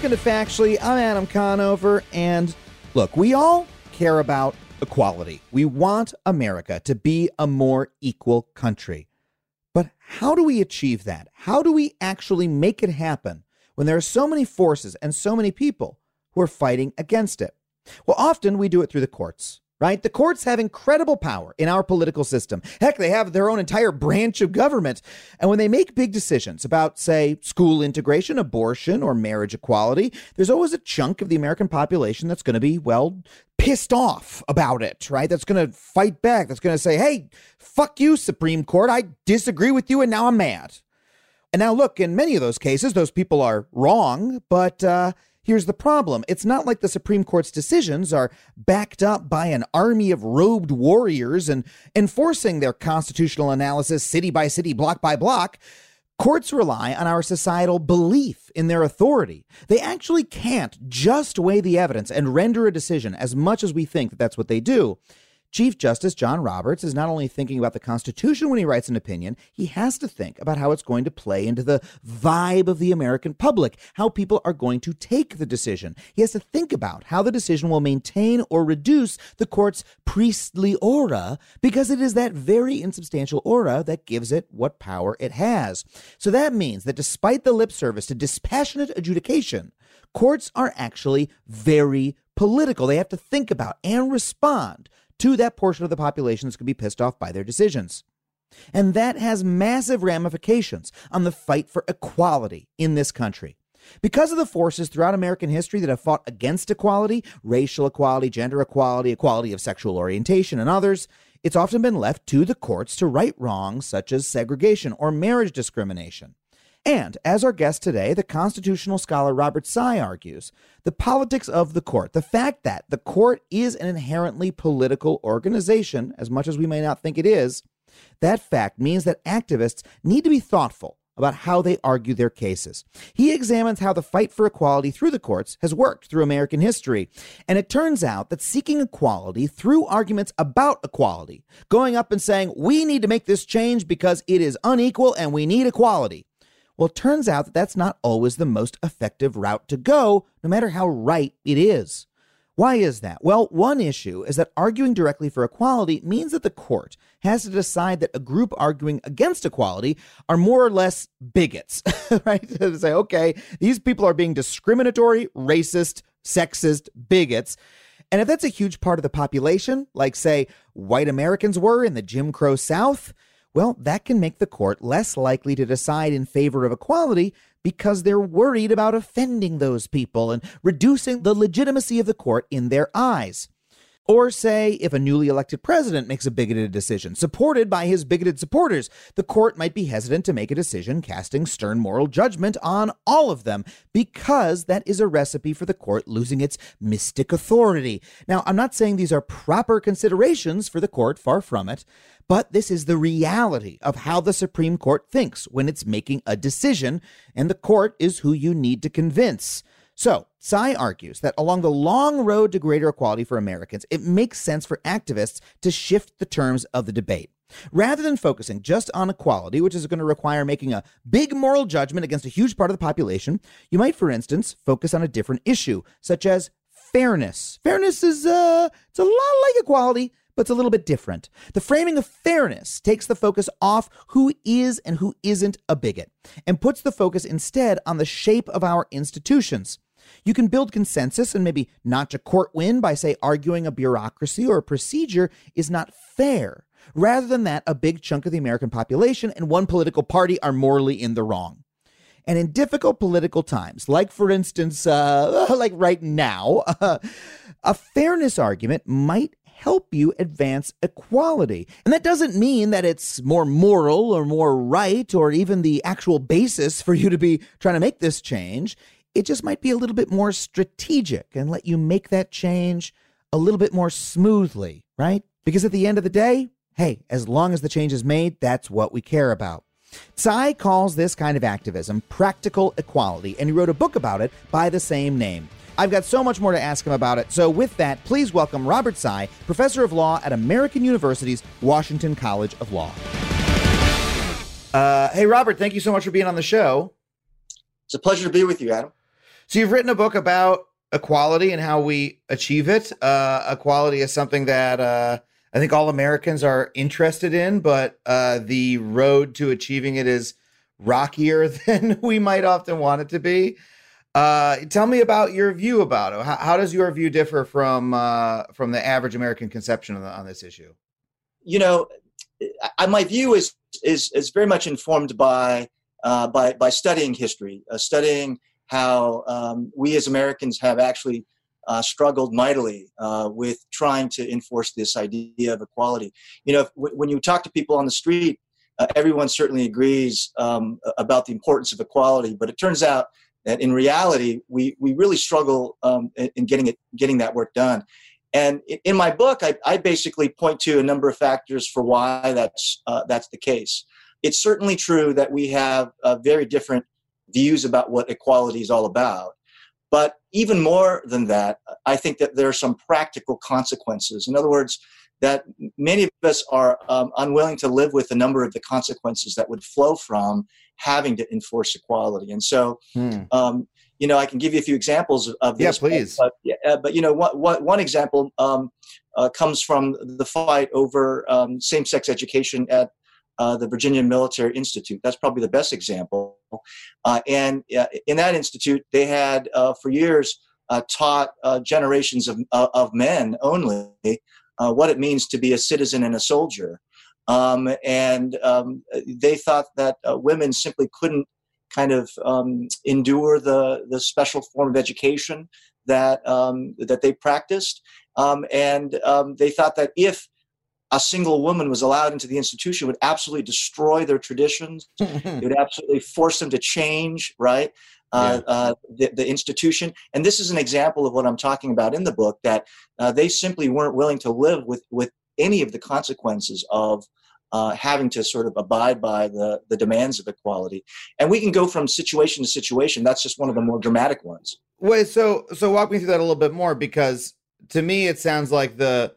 Welcome to Factually. I'm Adam Conover, and look, we all care about equality. We want America to be a more equal country. But how do we achieve that? How do we actually make it happen when there are so many forces and so many people who are fighting against it? Well, often we do it through the courts right? The courts have incredible power in our political system. Heck, they have their own entire branch of government. And when they make big decisions about, say, school integration, abortion, or marriage equality, there's always a chunk of the American population that's going to be, well, pissed off about it, right? That's going to fight back. That's going to say, hey, fuck you, Supreme Court. I disagree with you, and now I'm mad. And now, look, in many of those cases, those people are wrong, but uh, Here's the problem it's not like the Supreme Court's decisions are backed up by an army of robed warriors and enforcing their constitutional analysis city by city, block by block. Courts rely on our societal belief in their authority. They actually can't just weigh the evidence and render a decision as much as we think that that's what they do. Chief Justice John Roberts is not only thinking about the Constitution when he writes an opinion, he has to think about how it's going to play into the vibe of the American public, how people are going to take the decision. He has to think about how the decision will maintain or reduce the court's priestly aura, because it is that very insubstantial aura that gives it what power it has. So that means that despite the lip service to dispassionate adjudication, courts are actually very political. They have to think about and respond to that portion of the population that's going to be pissed off by their decisions. And that has massive ramifications on the fight for equality in this country. Because of the forces throughout American history that have fought against equality, racial equality, gender equality, equality of sexual orientation, and others, it's often been left to the courts to right wrongs such as segregation or marriage discrimination. And as our guest today, the constitutional scholar Robert Tsai argues, the politics of the court, the fact that the court is an inherently political organization, as much as we may not think it is, that fact means that activists need to be thoughtful about how they argue their cases. He examines how the fight for equality through the courts has worked through American history. And it turns out that seeking equality through arguments about equality, going up and saying, we need to make this change because it is unequal and we need equality, well, it turns out that that's not always the most effective route to go, no matter how right it is. Why is that? Well, one issue is that arguing directly for equality means that the court has to decide that a group arguing against equality are more or less bigots, right? to say, okay, these people are being discriminatory, racist, sexist bigots. And if that's a huge part of the population, like, say, white Americans were in the Jim Crow South, well, that can make the court less likely to decide in favor of equality because they're worried about offending those people and reducing the legitimacy of the court in their eyes. Or say, if a newly elected president makes a bigoted decision, supported by his bigoted supporters, the court might be hesitant to make a decision casting stern moral judgment on all of them, because that is a recipe for the court losing its mystic authority. Now, I'm not saying these are proper considerations for the court, far from it, but this is the reality of how the Supreme Court thinks when it's making a decision, and the court is who you need to convince. So, Tsai argues that along the long road to greater equality for Americans, it makes sense for activists to shift the terms of the debate. Rather than focusing just on equality, which is going to require making a big moral judgment against a huge part of the population, you might, for instance, focus on a different issue, such as fairness. Fairness is uh, it's a lot like equality, but it's a little bit different. The framing of fairness takes the focus off who is and who isn't a bigot and puts the focus instead on the shape of our institutions. You can build consensus and maybe notch a court win by, say, arguing a bureaucracy or a procedure is not fair. Rather than that, a big chunk of the American population and one political party are morally in the wrong. And in difficult political times, like for instance, uh, like right now, uh, a fairness argument might help you advance equality. And that doesn't mean that it's more moral or more right or even the actual basis for you to be trying to make this change. It just might be a little bit more strategic and let you make that change a little bit more smoothly, right? Because at the end of the day, hey, as long as the change is made, that's what we care about. Tsai calls this kind of activism practical equality, and he wrote a book about it by the same name. I've got so much more to ask him about it. So, with that, please welcome Robert Tsai, professor of law at American University's Washington College of Law. Uh, hey, Robert, thank you so much for being on the show. It's a pleasure to be with you, Adam. So you've written a book about equality and how we achieve it. Uh, equality is something that uh, I think all Americans are interested in, but uh, the road to achieving it is rockier than we might often want it to be. Uh, tell me about your view about it. How, how does your view differ from uh, from the average American conception on, on this issue? You know, I, my view is is is very much informed by uh, by by studying history, studying how um, we as Americans have actually uh, struggled mightily uh, with trying to enforce this idea of equality. You know, if, when you talk to people on the street, uh, everyone certainly agrees um, about the importance of equality, but it turns out that in reality, we, we really struggle um, in, in, getting it getting that work done. And in my book, I, I basically point to a number of factors for why that's uh, that's the case. It's certainly true that we have very different views about what equality is all about. But even more than that, I think that there are some practical consequences. In other words, that many of us are um, unwilling to live with a number of the consequences that would flow from having to enforce equality. And so, hmm. um, you know, I can give you a few examples of, this. Yeah, please. But, but you know, what, what, one example um, uh, comes from the fight over um, same-sex education at uh, the Virginia Military Institute. That's probably the best example. Uh, and uh, in that institute, they had uh, for years uh, taught generations of, of men only what it means to be a citizen and a soldier. Um, and um, they thought that women simply couldn't kind of um, endure the, the special form of education that, um, that they practiced. Um, and um, they thought that if a single woman was allowed into the institution would absolutely destroy their traditions. it would absolutely force them to change, right? Uh, yeah. uh, the, the, institution. And this is an example of what I'm talking about in the book that uh, they simply weren't willing to live with, with any of the consequences of uh, having to sort of abide by the, the demands of equality. And we can go from situation to situation. That's just one of the more dramatic ones. Wait, so so walk me through that a little bit more because to me it sounds like the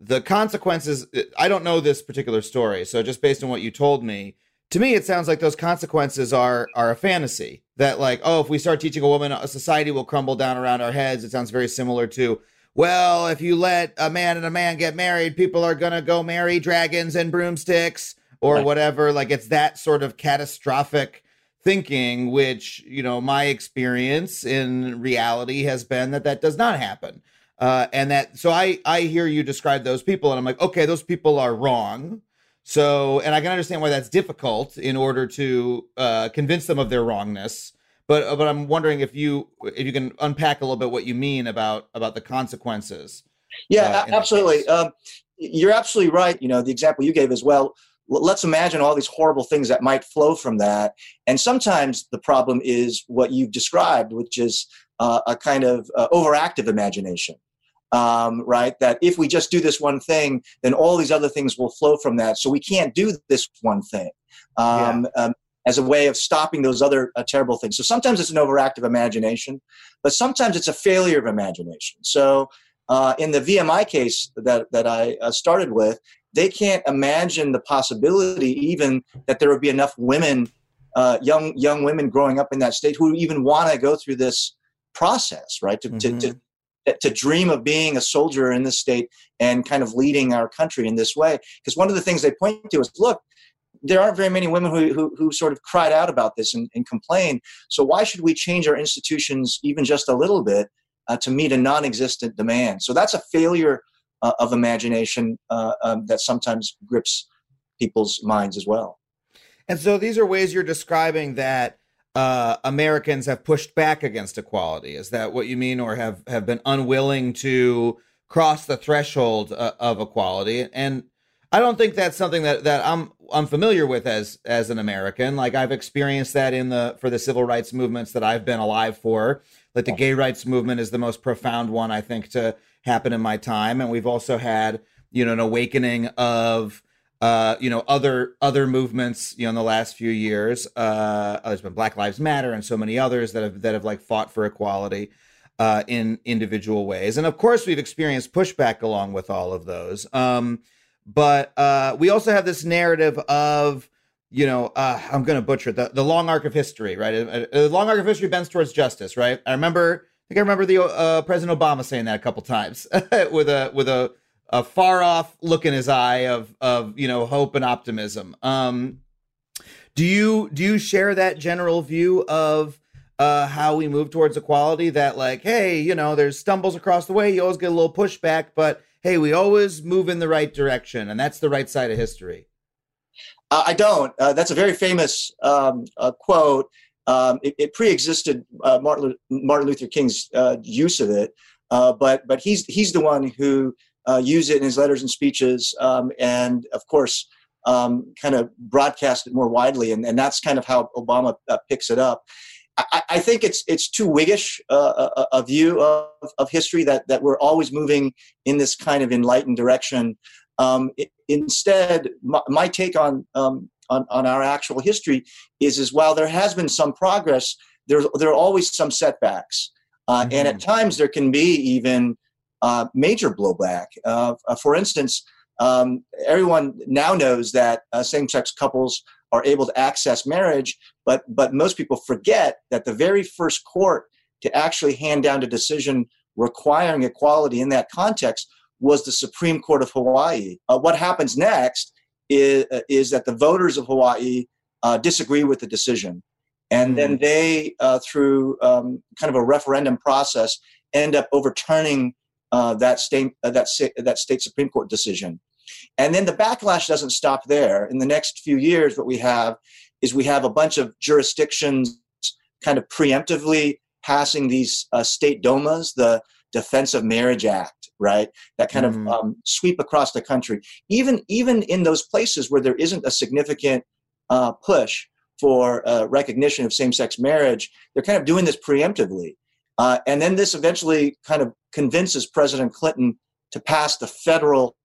the consequences uh, i don't know this particular story so just based on what you told me to me it sounds like those consequences are are a fantasy. That like oh if we start teaching a woman a society will crumble down around our heads. It sounds very similar to well if you let a man and a man get married people are going to go marry dragons and broomsticks or right. whatever. Like it's that sort of catastrophic thinking which you know my experience in reality has been that that does not happen uh, and that so I I hear you describe those people, and I'm like, okay, those people are wrong. So, and I can understand why that's difficult in order to uh, convince them of their wrongness. But uh, but I'm wondering if you if you can unpack a little bit what you mean about about the consequences. Yeah, uh, absolutely. Um, you're absolutely right. You know, the example you gave as well. Let's imagine all these horrible things that might flow from that. And sometimes the problem is what you've described, which is uh, a kind of uh, overactive imagination um, right? That if we just do this one thing, then all these other things will flow from that. So we can't do this one thing um, yeah. um, as a way of stopping those other uh, terrible things. So sometimes it's an overactive imagination, but sometimes it's a failure of imagination. So uh, in the VMI case that, that I uh, started with, they can't imagine the possibility even that there would be enough women, uh, young young women growing up in that state who even want to go through this process, right? To, mm-hmm. to, to, to dream of being a soldier in this state and kind of leading our country in this way. Because one of the things they point to is, look, there aren't very many women who, who, who sort of cried out about this and, and complained. So why should we change our institutions even just a little bit uh, to meet a non-existent demand? So that's a failure uh, of imagination uh, um, that sometimes grips people's minds as well. And so these are ways you're describing that uh, Americans have pushed back against equality. Is that what you mean, or have have been unwilling to cross the threshold uh, of equality? And I don't think that's something that that I'm I'm familiar with as as an American. Like I've experienced that in the for the civil rights movements that I've been alive for. Like the gay rights movement is the most profound one I think to happen in my time, and we've also had you know an awakening of uh, you know, other other movements, you know, in the last few years. Uh, there's been Black Lives Matter and so many others that have that have like fought for equality uh, in individual ways, and of course, we've experienced pushback along with all of those. Um, but uh, we also have this narrative of you know, uh, I'm going to butcher the the long arc of history, right? Uh, the long arc of history bends towards justice, right? I remember, I think I remember the uh, President Obama saying that a couple times with a with a a far off look in his eye of of you know hope and optimism. Um, do you do you share that general view of uh, how we move towards equality? That like, hey, you know, there's stumbles across the way. You always get a little pushback, but hey, we always move in the right direction, and that's the right side of history. Uh, I don't. Uh, that's a very famous um, uh, quote. Um, it, it pre-existed uh, Martin, Martin, Luther King's use of it, but but he's he's the one who used it in his letters and speeches, um, and of course, um, kind of broadcast it more widely, and, and that's kind of how Obama picks it up. I, I, think it's it's too Whiggish a, a, view of, of history that that we're always moving in this kind of enlightened direction. Um, it, instead, my, my, take on, um, on on our actual history is is while there has been some progress, there there are always some setbacks, uh, mm-hmm. and at mm-hmm. times there can be even uh, major blowback. Uh, uh for instance, um, everyone now knows that uh, same-sex couples are able to access marriage, but but most people forget that the very first court to actually hand down a decision requiring equality in that context was the Supreme Court of Hawaii. Uh, what happens next is, uh, is that the voters of Hawaii uh, disagree with the decision. And mm. then hmm. they, uh, through um, kind of a referendum process, end up overturning uh, that, state, uh, that, that state Supreme Court decision. And then the backlash doesn't stop there. In the next few years, what we have is we have a bunch of jurisdictions kind of preemptively passing these state DOMAs, the Defense of Marriage Act, right? That kind mm-hmm. of um, sweep across the country. Even even in those places where there isn't a significant uh, push for uh, recognition of same-sex marriage, they're kind of doing this preemptively, uh, and then this eventually kind of convinces President Clinton to pass the federal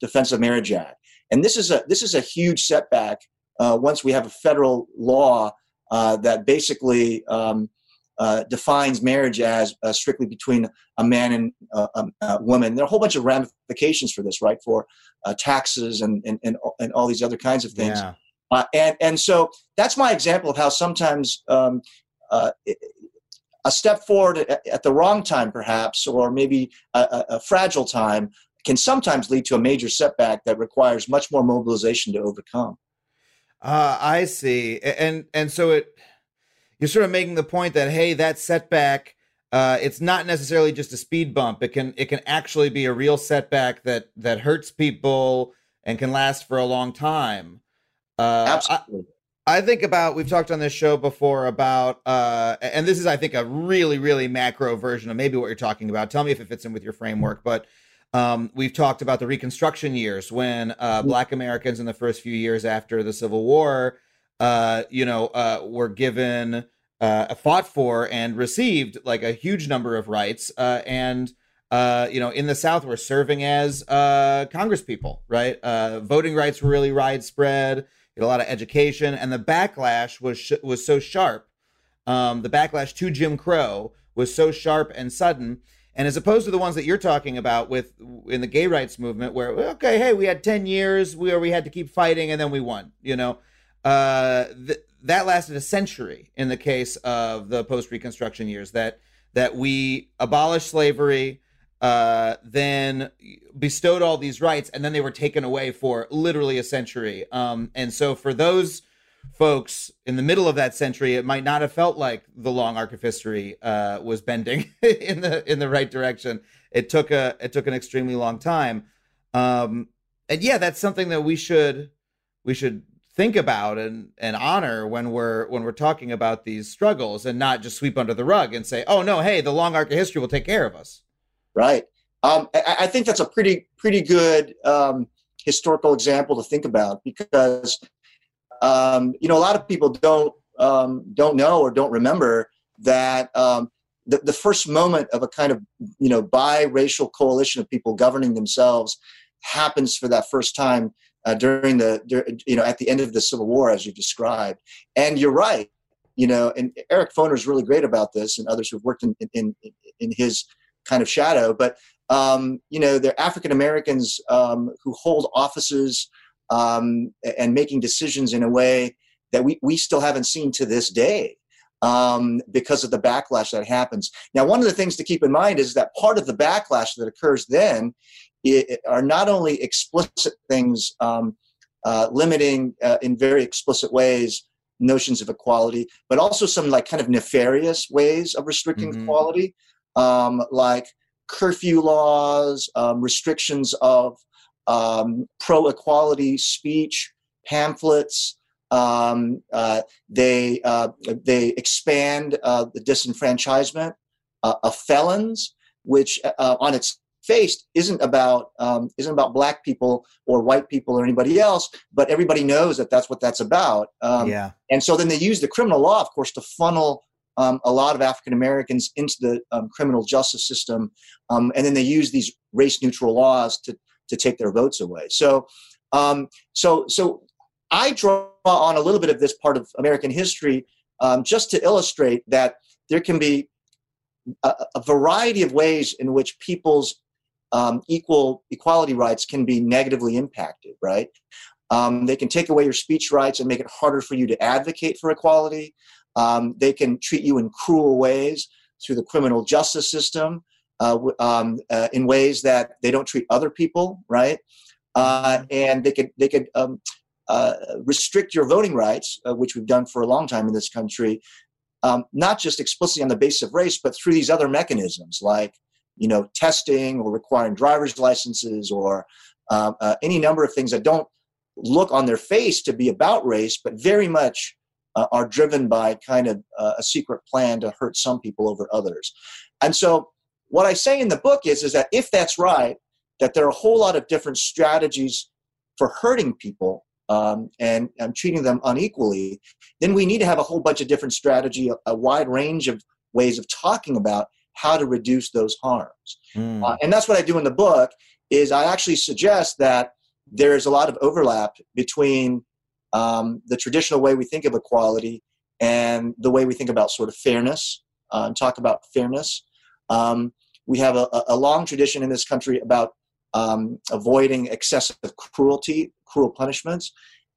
Defense of Marriage Act. And this is a this is a huge setback uh, once we have a federal law uh, that basically um, uh, defines marriage as uh, strictly between a man and uh, a, a, woman. There are a whole bunch of ramifications for this, right? For uh, taxes and, and, and and all these other kinds of things. Yeah. Uh, and and so that's my example of how sometimes um, uh, a step forward at, the wrong time, perhaps, or maybe a, a fragile time, can sometimes lead to a major setback that requires much more mobilization to overcome. Uh, I see, and and so it you're sort of making the point that hey, that setback, uh, it's not necessarily just a speed bump. It can it can actually be a real setback that that hurts people and can last for a long time. Uh, Absolutely. I, think about we've talked on this show before about uh, and this is I think a really really macro version of maybe what you're talking about. Tell me if it fits in with your framework, but um, we've talked about the Reconstruction years when uh, mm-hmm. Black Americans in the first few years after the Civil War uh, you know, uh, were given, uh, fought for, and received like a huge number of rights. Uh, and uh, you know, in the South, were serving as uh, Congress people, right? Uh, voting rights were really widespread. A lot of education, and the backlash was sh- was so sharp. Um, the backlash to Jim Crow was so sharp and sudden. And as opposed to the ones that you're talking about with in the gay rights movement, where okay, hey, we had ten years where we had to keep fighting and then we won. You know, uh, th- that lasted a century in the case of the post Reconstruction years. That that we abolished slavery, uh, then bestowed all these rights, and then they were taken away for literally a century. Um, and so for those folks in the middle of that century, it might not have felt like the long arc of history uh, was bending in the in the right direction. It took a it took an extremely long time. Um, and yeah, that's something that we should we should think about and, and honor when we're when we're talking about these struggles and not just sweep under the rug and say oh no hey the long arc of history will take care of us right um, I, I, think that's a pretty pretty good um, historical example to think about because um, you know a lot of people don't um, don't know or don't remember that um, the, the first moment of a kind of you know biracial coalition of people governing themselves happens for that first time uh, during the you know at the end of the Civil War, as you described. And you're right, you know, and Eric Foner is really great about this, and others who've worked in in in his kind of shadow. But um, you know, they're African Americans um, who hold offices um, and making decisions in a way that we, we still haven't seen to this day um, because of the backlash that happens. Now, one of the things to keep in mind is that part of the backlash that occurs then it, are not only explicit things um, uh, limiting uh, in very explicit ways notions of equality, but also some like kind of nefarious ways of restricting mm-hmm. equality, um, like curfew laws, um, restrictions of um, pro equality speech, pamphlets. Um, uh, they uh, they expand uh, the disenfranchisement uh, of felons, which uh, on its face isn't about um, isn't about black people or white people or anybody else, but everybody knows that that's what that's about. Um, yeah. And so then they use the criminal law, of course, to funnel um, a lot of African Americans into the um, criminal justice system, um, and then they use these race neutral laws to to take their votes away. So, um, so so I draw on a little bit of this part of American history um, just to illustrate that there can be a, a variety of ways in which people's um, equal equality rights can be negatively impacted. Right? they can take away your speech rights and make it harder for you to advocate for equality. Um, they can treat you in cruel ways through the criminal justice system uh, um, uh, in ways that they don't treat other people, right? Uh, mm-hmm. and they could they could um, uh, restrict your voting rights, uh, which we've done for a long time in this country, um, not just explicitly on the basis of race, but through these other mechanisms like you know testing or requiring driver's licenses or uh, any number of things that don't look on their face to be about race, but very much uh, are driven by kind of uh, a secret plan to hurt some people over others. And so, what I say in the book is, is that if that's right, that there are a whole lot of different strategies for hurting people um, and, and treating them unequally, then we need to have a whole bunch of different strategy, a, a wide range of ways of talking about how to reduce those harms. Mm. Uh, and that's what I do in the book. Is I actually suggest that there's a lot of overlap between um, the traditional way we think of equality and the way we think about sort of fairness uh, and talk about fairness. Um, we have a, a, long tradition in this country about um, avoiding excessive cruelty, cruel punishments.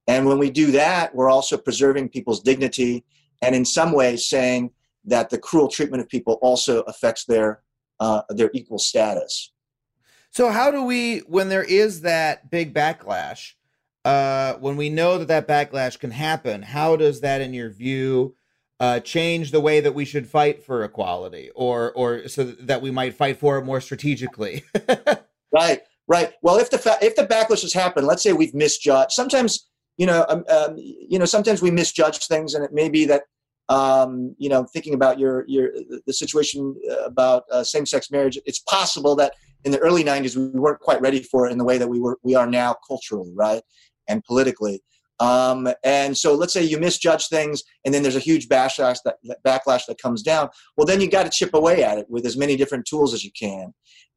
And when we do that, we're also preserving people's dignity and in some ways saying that the cruel treatment of people also affects their, uh, their equal status. So, how do we, when there is that big backlash, uh, when we know that that backlash can happen, how does that, in your view, uh, change the way that we should fight for equality, or or so that we might fight for it more strategically? right, right. Well, if the fa- if the backlash has happened, let's say we've misjudged. Sometimes, you know, um, um, you know, sometimes we misjudge things, and it may be that um, you know, thinking about your your the situation about uh, same-sex marriage, it's possible that in the early '90s we weren't quite ready for it in the way that we were we are now culturally, right? And politically. Um, and so let's say you misjudge things and then there's a huge backlash that, backlash that comes down. Well, then you got to chip away at it with as many different tools as you can.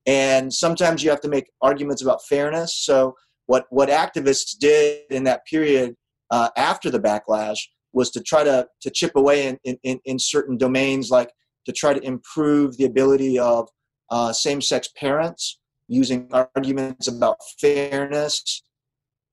And sometimes you have to make arguments about fairness. So what, what activists did in that period uh, after the backlash was to try to, to chip away in, in, in certain domains, like to try to improve the ability of uh, same-sex parents using arguments about fairness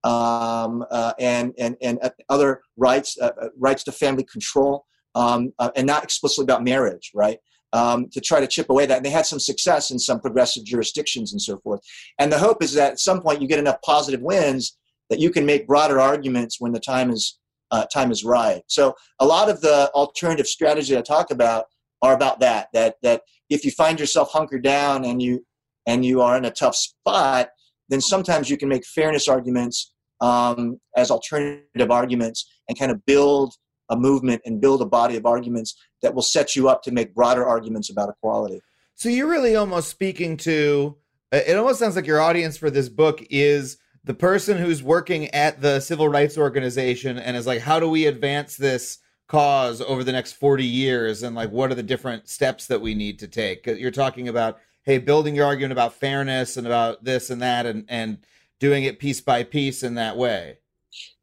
um, uh, and, and, and other rights, uh, uh, rights to family control, um, uh, and not explicitly about marriage, right? Um, to try to chip away that. And they had some success in some progressive jurisdictions and so forth. And the hope is that at some point you get enough positive wins that you can make broader arguments when the time is uh, time is right. So a lot of the alternative strategies I talk about are about that. That that if you find yourself hunkered down and you and you are in a tough spot, then sometimes you can make fairness arguments um, as alternative arguments and kind of build a movement and build a body of arguments that will set you up to make broader arguments about equality. So you're really almost speaking to it almost sounds like your audience for this book is the person who's working at the civil rights organization and is like how do we advance this cause over the next 40 years and like what are the different steps that we need to take you're talking about hey building your argument about fairness and about this and that and and doing it piece by piece in that way?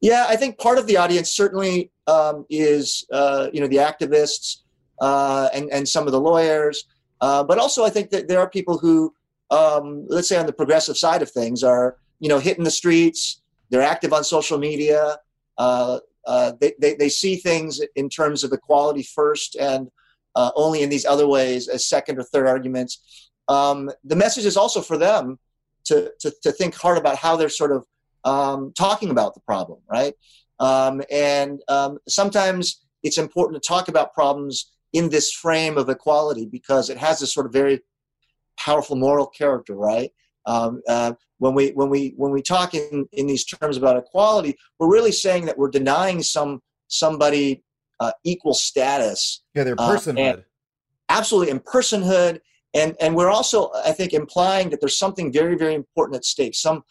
Yeah, I think part of the audience certainly um, is uh, you know the activists uh, and and some of the lawyers, uh, but also I think that there are people who, um, let's say on the progressive side of things, are you know hitting the streets, they're active on social media. Uh, uh, they, they, they see things in terms of equality first and uh, only in these other ways as second or third arguments. Um, the message is also for them to, to, to think hard about how they're sort of um, talking about the problem, right? Um, and um, sometimes it's important to talk about problems in this frame of equality because it has this sort of very powerful moral character, right? Um, uh, when we when we when we talk in, in these terms about equality, we're really saying that we're denying some somebody uh, equal status. Yeah, their uh, personhood. Uh, absolutely, in personhood, and and we're also, I think, implying that there's something very very important at stake. Some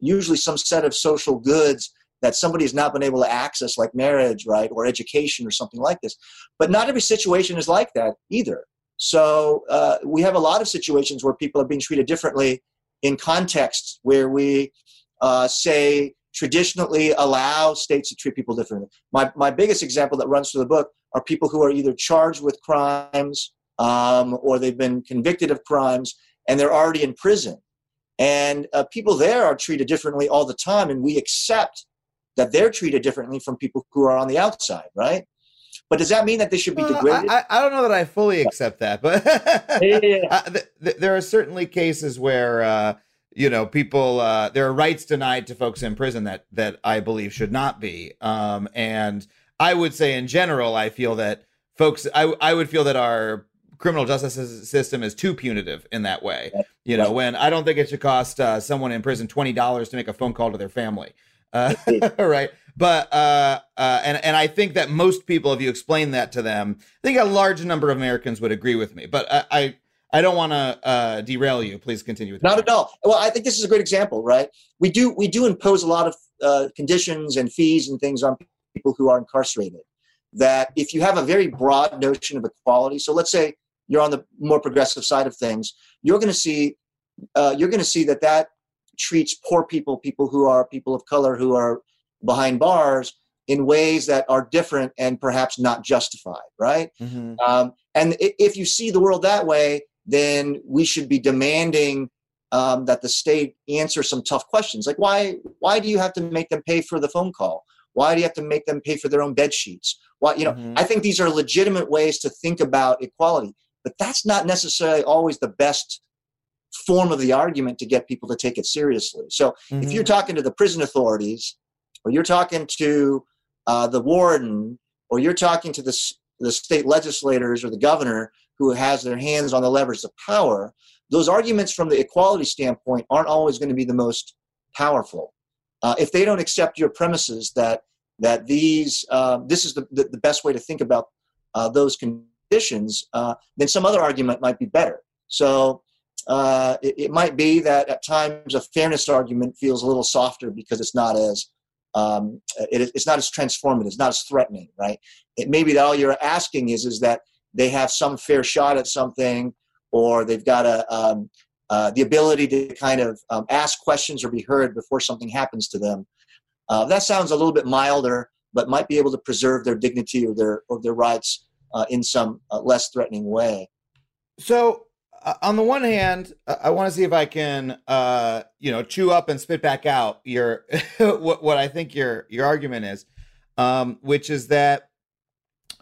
usually some set of social goods that somebody has not been able to access, like marriage, right, or education, or something like this. But not every situation is like that either. So uh, we have a lot of situations where people are being treated differently in contexts where we uh, say traditionally allow states to treat people differently. My, my biggest example that runs through the book are people who are either charged with crimes um, or they've been convicted of crimes and they're already in prison. And uh, people there are treated differently all the time, and we accept that they're treated differently from people who are on the outside, right? But does that mean that they should be degraded? I, I, don't know that I fully accept that, but yeah, yeah, yeah. Uh, th- th- there are certainly cases where uh, you know people uh, there are rights denied to folks in prison that that I believe should not be. Um, and I would say in general, I feel that folks, I I would feel that our criminal justice system is too punitive in that way. You know, when I don't think it should cost uh, someone in prison twenty dollars to make a phone call to their family. Uh, right. But uh, uh, and and I think that most people, if you explain that to them, I think a large number of Americans would agree with me. But I I, I don't want to uh, derail you. Please continue with not at all. Well, I think this is a great example, right? We do we do impose a lot of uh, conditions and fees and things on people who are incarcerated. That if you have a very broad notion of equality, so let's say you're on the more progressive side of things, you're going to see uh, you're going to see that that treats poor people, people who are people of color who are behind bars in ways that are different and perhaps not justified, right? Mm-hmm. Um, and if you see the world that way, then we should be demanding um, that the state answer some tough questions, like why why do you have to make them pay for the phone call? Why do you have to make them pay for their own bed sheets? Why you know? Mm-hmm. I think these are legitimate ways to think about equality, but that's not necessarily always the best form of the argument to get people to take it seriously. So mm-hmm. if you're mm-hmm. talking to the prison authorities or you're talking to uh, the warden, or you're talking to the, the state legislators or the governor who has their hands on the levers of power, those arguments from the equality standpoint aren't always going to be the most powerful. Uh, if they don't accept your premises that that these uh, this is the, the, the, best way to think about uh, those conditions, uh, then some other argument might be better. So uh, it, it, might be that at times a fairness argument feels a little softer because it's not as um, it, it's not as transformative, it's not as threatening, right? It may be that all you're asking is is that they have some fair shot at something, or they've got a um, uh, the ability to kind of um, ask questions or be heard before something happens to them. Uh, that sounds a little bit milder, but might be able to preserve their dignity or their or their rights uh, in some uh, less threatening way. So uh, on the one hand, I want to see if I can, uh, you know, chew up and spit back out your what what I think your your argument is, um, which is that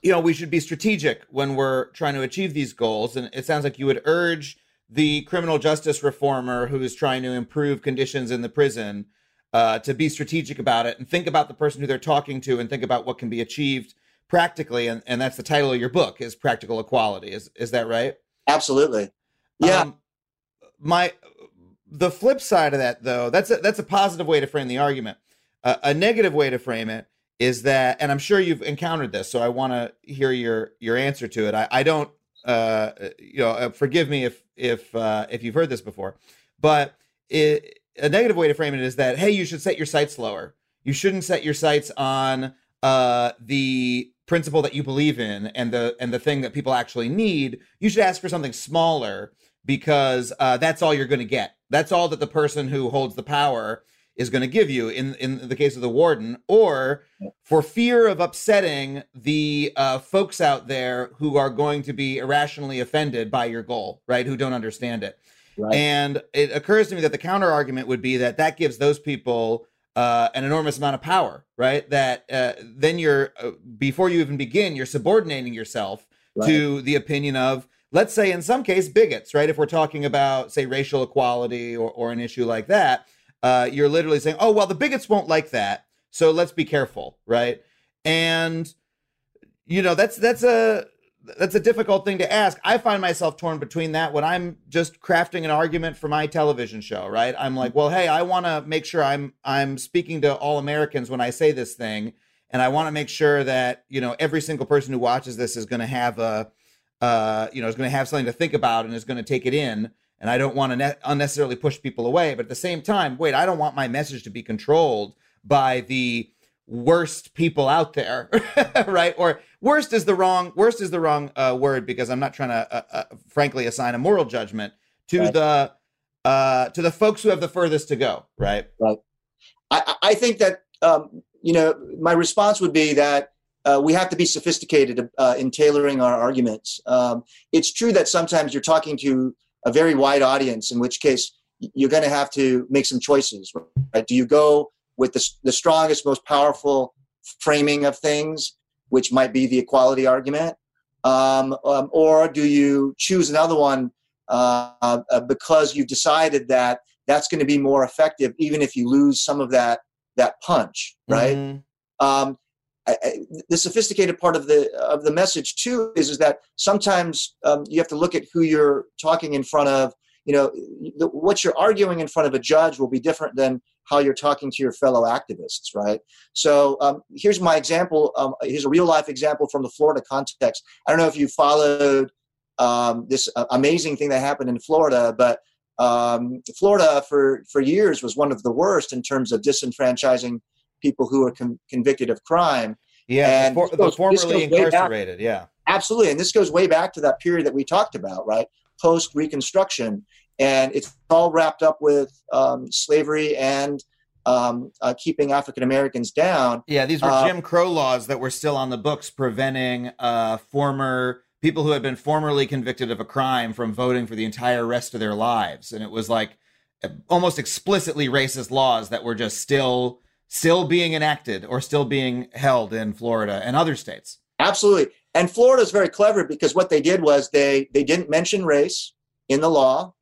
you know we should be strategic when we're trying to achieve these goals, and it sounds like you would urge the criminal justice reformer who is trying to improve conditions in the prison uh, to be strategic about it and think about the person who they're talking to and think about what can be achieved practically, and and that's the title of your book is practical equality. Is is that right? Absolutely. Yeah. Um, my the flip side of that though, that's a, that's a positive way to frame the argument. Uh, a negative way to frame it is that, and I'm sure you've encountered this, so I want to hear your your answer to it. I, I don't, uh, you know, uh, forgive me if if uh, if you've heard this before, but it, a negative way to frame it is that hey, you should set your sights lower. You shouldn't set your sights on uh, the principle that you believe in and the and the thing that people actually need. You should ask for something smaller because uh, that's all you're going to get. That's all that the person who holds the power is going to give you in in the case of the warden, or for fear of upsetting the uh, folks out there who are going to be irrationally offended by your goal, right? Who don't understand it. Right. And it occurs to me that the counter argument would be that that gives those people uh, an enormous amount of power, right? That uh, then you're uh, before you even begin, you're subordinating yourself right. to the opinion of, let's say, in some case, bigots, right? If we're talking about, say, racial equality or, or an issue like that, uh, you're literally saying, oh, well, the bigots won't like that, so let's be careful, right? And you know that's that's a that's a difficult thing to ask. I find myself torn between that when I'm just crafting an argument for my television show, right? I'm like, well, hey, I want to make sure I'm I'm speaking to all Americans when I say this thing, and I want to make sure that you know every single person who watches this is going to have a, uh, you know, is going to have something to think about and is going to take it in. And I don't want to ne- unnecessarily push people away, but at the same time, wait, I don't want my message to be controlled by the worst people out there, right? Or worst is the wrong worst is the wrong uh, word because I'm not trying to, uh, uh, frankly, assign a moral judgment to right. the uh, to the folks who have the furthest to go, right? Right. I, I think that um, you know my response would be that uh, we have to be sophisticated uh, in tailoring our arguments. Um, it's true that sometimes you're talking to a very wide audience, in which case you're going to have to make some choices. Right? Do you go with the, the strongest, most powerful framing of things, which might be the equality argument? Um, um, or do you choose another one uh, uh, because you've decided that that's going to be more effective, even if you lose some of that that punch, right? Mm-hmm. Um, I, I, the sophisticated part of the of the message too is is that sometimes um, you have to look at who you're talking in front of. You know, the, what you're arguing in front of a judge will be different than how you're talking to your fellow activists, right? So um, here's my example. Um, here's a real life example from the Florida context. I don't know if you followed um, this uh, amazing thing that happened in Florida, but um, Florida for, for years was one of the worst in terms of disenfranchising people who are con- convicted of crime. Yeah, and the, goes, the formerly incarcerated. Back, yeah, absolutely. And this goes way back to that period that we talked about, right? Post Reconstruction and it's all wrapped up with um, slavery and um, uh, keeping African Americans down. Yeah, these were uh, Jim Crow laws that were still on the books, preventing uh, former people who had been formerly convicted of a crime from voting for the entire rest of their lives, and it was like almost explicitly racist laws that were just still still being enacted or still being held in Florida and other states. Absolutely. And Florida is very clever because what they did was they they didn't mention race in the law.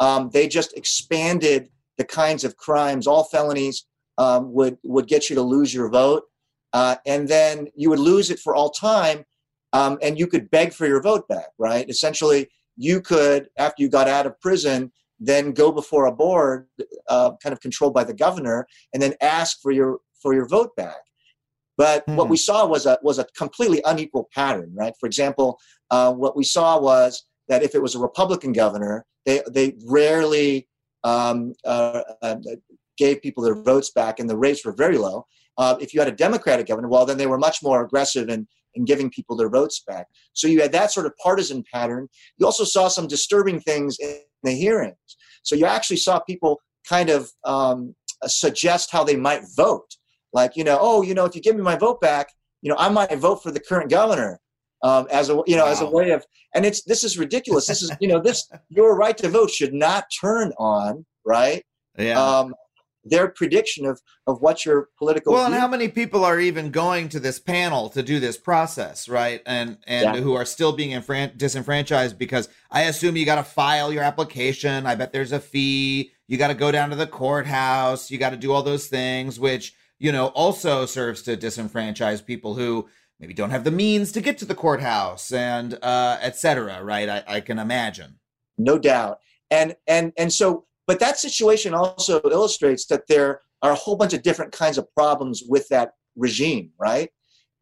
Um, they just expanded the kinds of crimes, all felonies um, would would get you to lose your vote, uh, and then you would lose it for all time, um, and you could beg for your vote back. Right? Essentially, you could after you got out of prison then go before a board uh, kind of controlled by the governor and then ask for your for your vote back but mm-hmm. what we saw was a was a completely unequal pattern right for example uh, what we saw was that if it was a republican governor they they rarely um, uh, uh, gave people their votes back, and the rates were very low. Uh, if you had a Democratic governor, well, then they were much more aggressive in, in giving people their votes back. So you had that sort of partisan pattern. You also saw some disturbing things in the hearings. So you actually saw people kind of um, suggest how they might vote. Like, you know, oh, you know, if you give me my vote back, you know, I might vote for the current governor um, as a you know wow. as a way of and it's this is ridiculous. This is you know this your right to vote should not turn on right? Yeah. Um, their prediction of of what your political well and how many people are even going to this panel to do this process right? And and yeah. who are still being infran- disenfranchised because i assume you got to file your application. I bet there's a fee. You got to go down to the courthouse. You got to do all those things which you know also serves to disenfranchise people who maybe don't have the means to get to the courthouse and uh, etc. Right? I, I can imagine. No doubt. And and and so, but that situation also illustrates that there are a whole bunch of different kinds of problems with that regime. Right?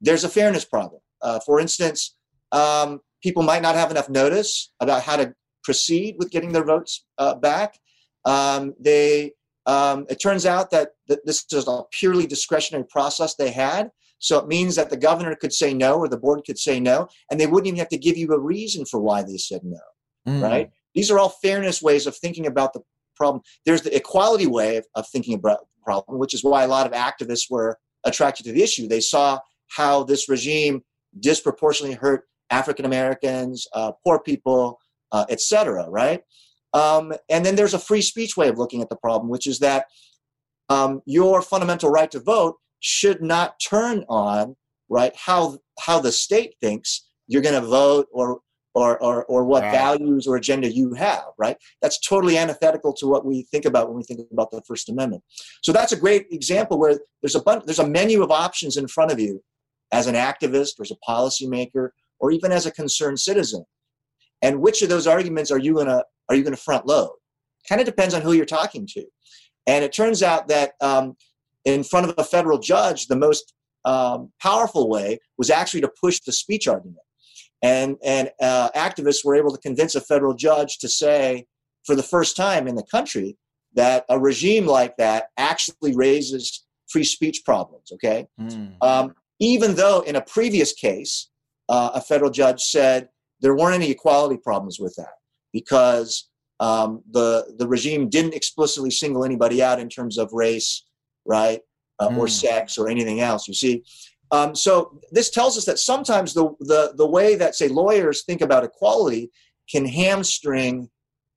There's a fairness problem. Uh, for instance, um, people might not have enough notice about how to proceed with getting their votes uh, back. Um, they um, it turns out that, that this is a purely discretionary process they had. So it means that the governor could say no or the board could say no, and they wouldn't even have to give you a reason for why they said no, mm. right? These are all fairness ways of thinking about the problem. There's the equality way of, of thinking about the problem, which is why a lot of activists were attracted to the issue. They saw how this regime disproportionately hurt African Americans, uh, poor people, uh, etc. Right? Um, and then there's a free speech way of looking at the problem, which is that um, your fundamental right to vote should not turn on right how how the state thinks you're going to vote or or, or, or what right. values or agenda you have, right? That's totally antithetical to what we think about when we think about the First Amendment. So that's a great example where there's a bunch, there's a menu of options in front of you as an activist or as a policymaker or even as a concerned citizen. And which of those arguments are you gonna are you gonna front load? Kind of depends on who you're talking to. And it turns out that um, in front of a federal judge, the most um, powerful way was actually to push the speech argument and and uh, activists were able to convince a federal judge to say for the first time in the country that a regime like that actually raises free speech problems okay mm. um, even though in a previous case uh, a federal judge said there weren't any equality problems with that because um, the the regime didn't explicitly single anybody out in terms of race right uh, mm. or sex or anything else you see um, so this tells us that sometimes the, the, the way that, say, lawyers think about equality can hamstring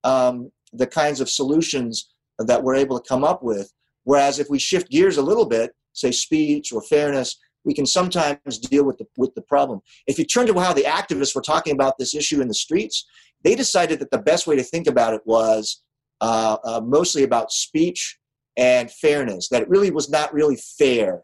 um, the kinds of solutions that we're able to come up with. Whereas if we shift gears a little bit, say speech or fairness, we can sometimes deal with the, with the problem. If you turn to how the activists were talking about this issue in the streets, they decided that the best way to think about it was uh, uh, mostly about speech and fairness, that it really was not really fair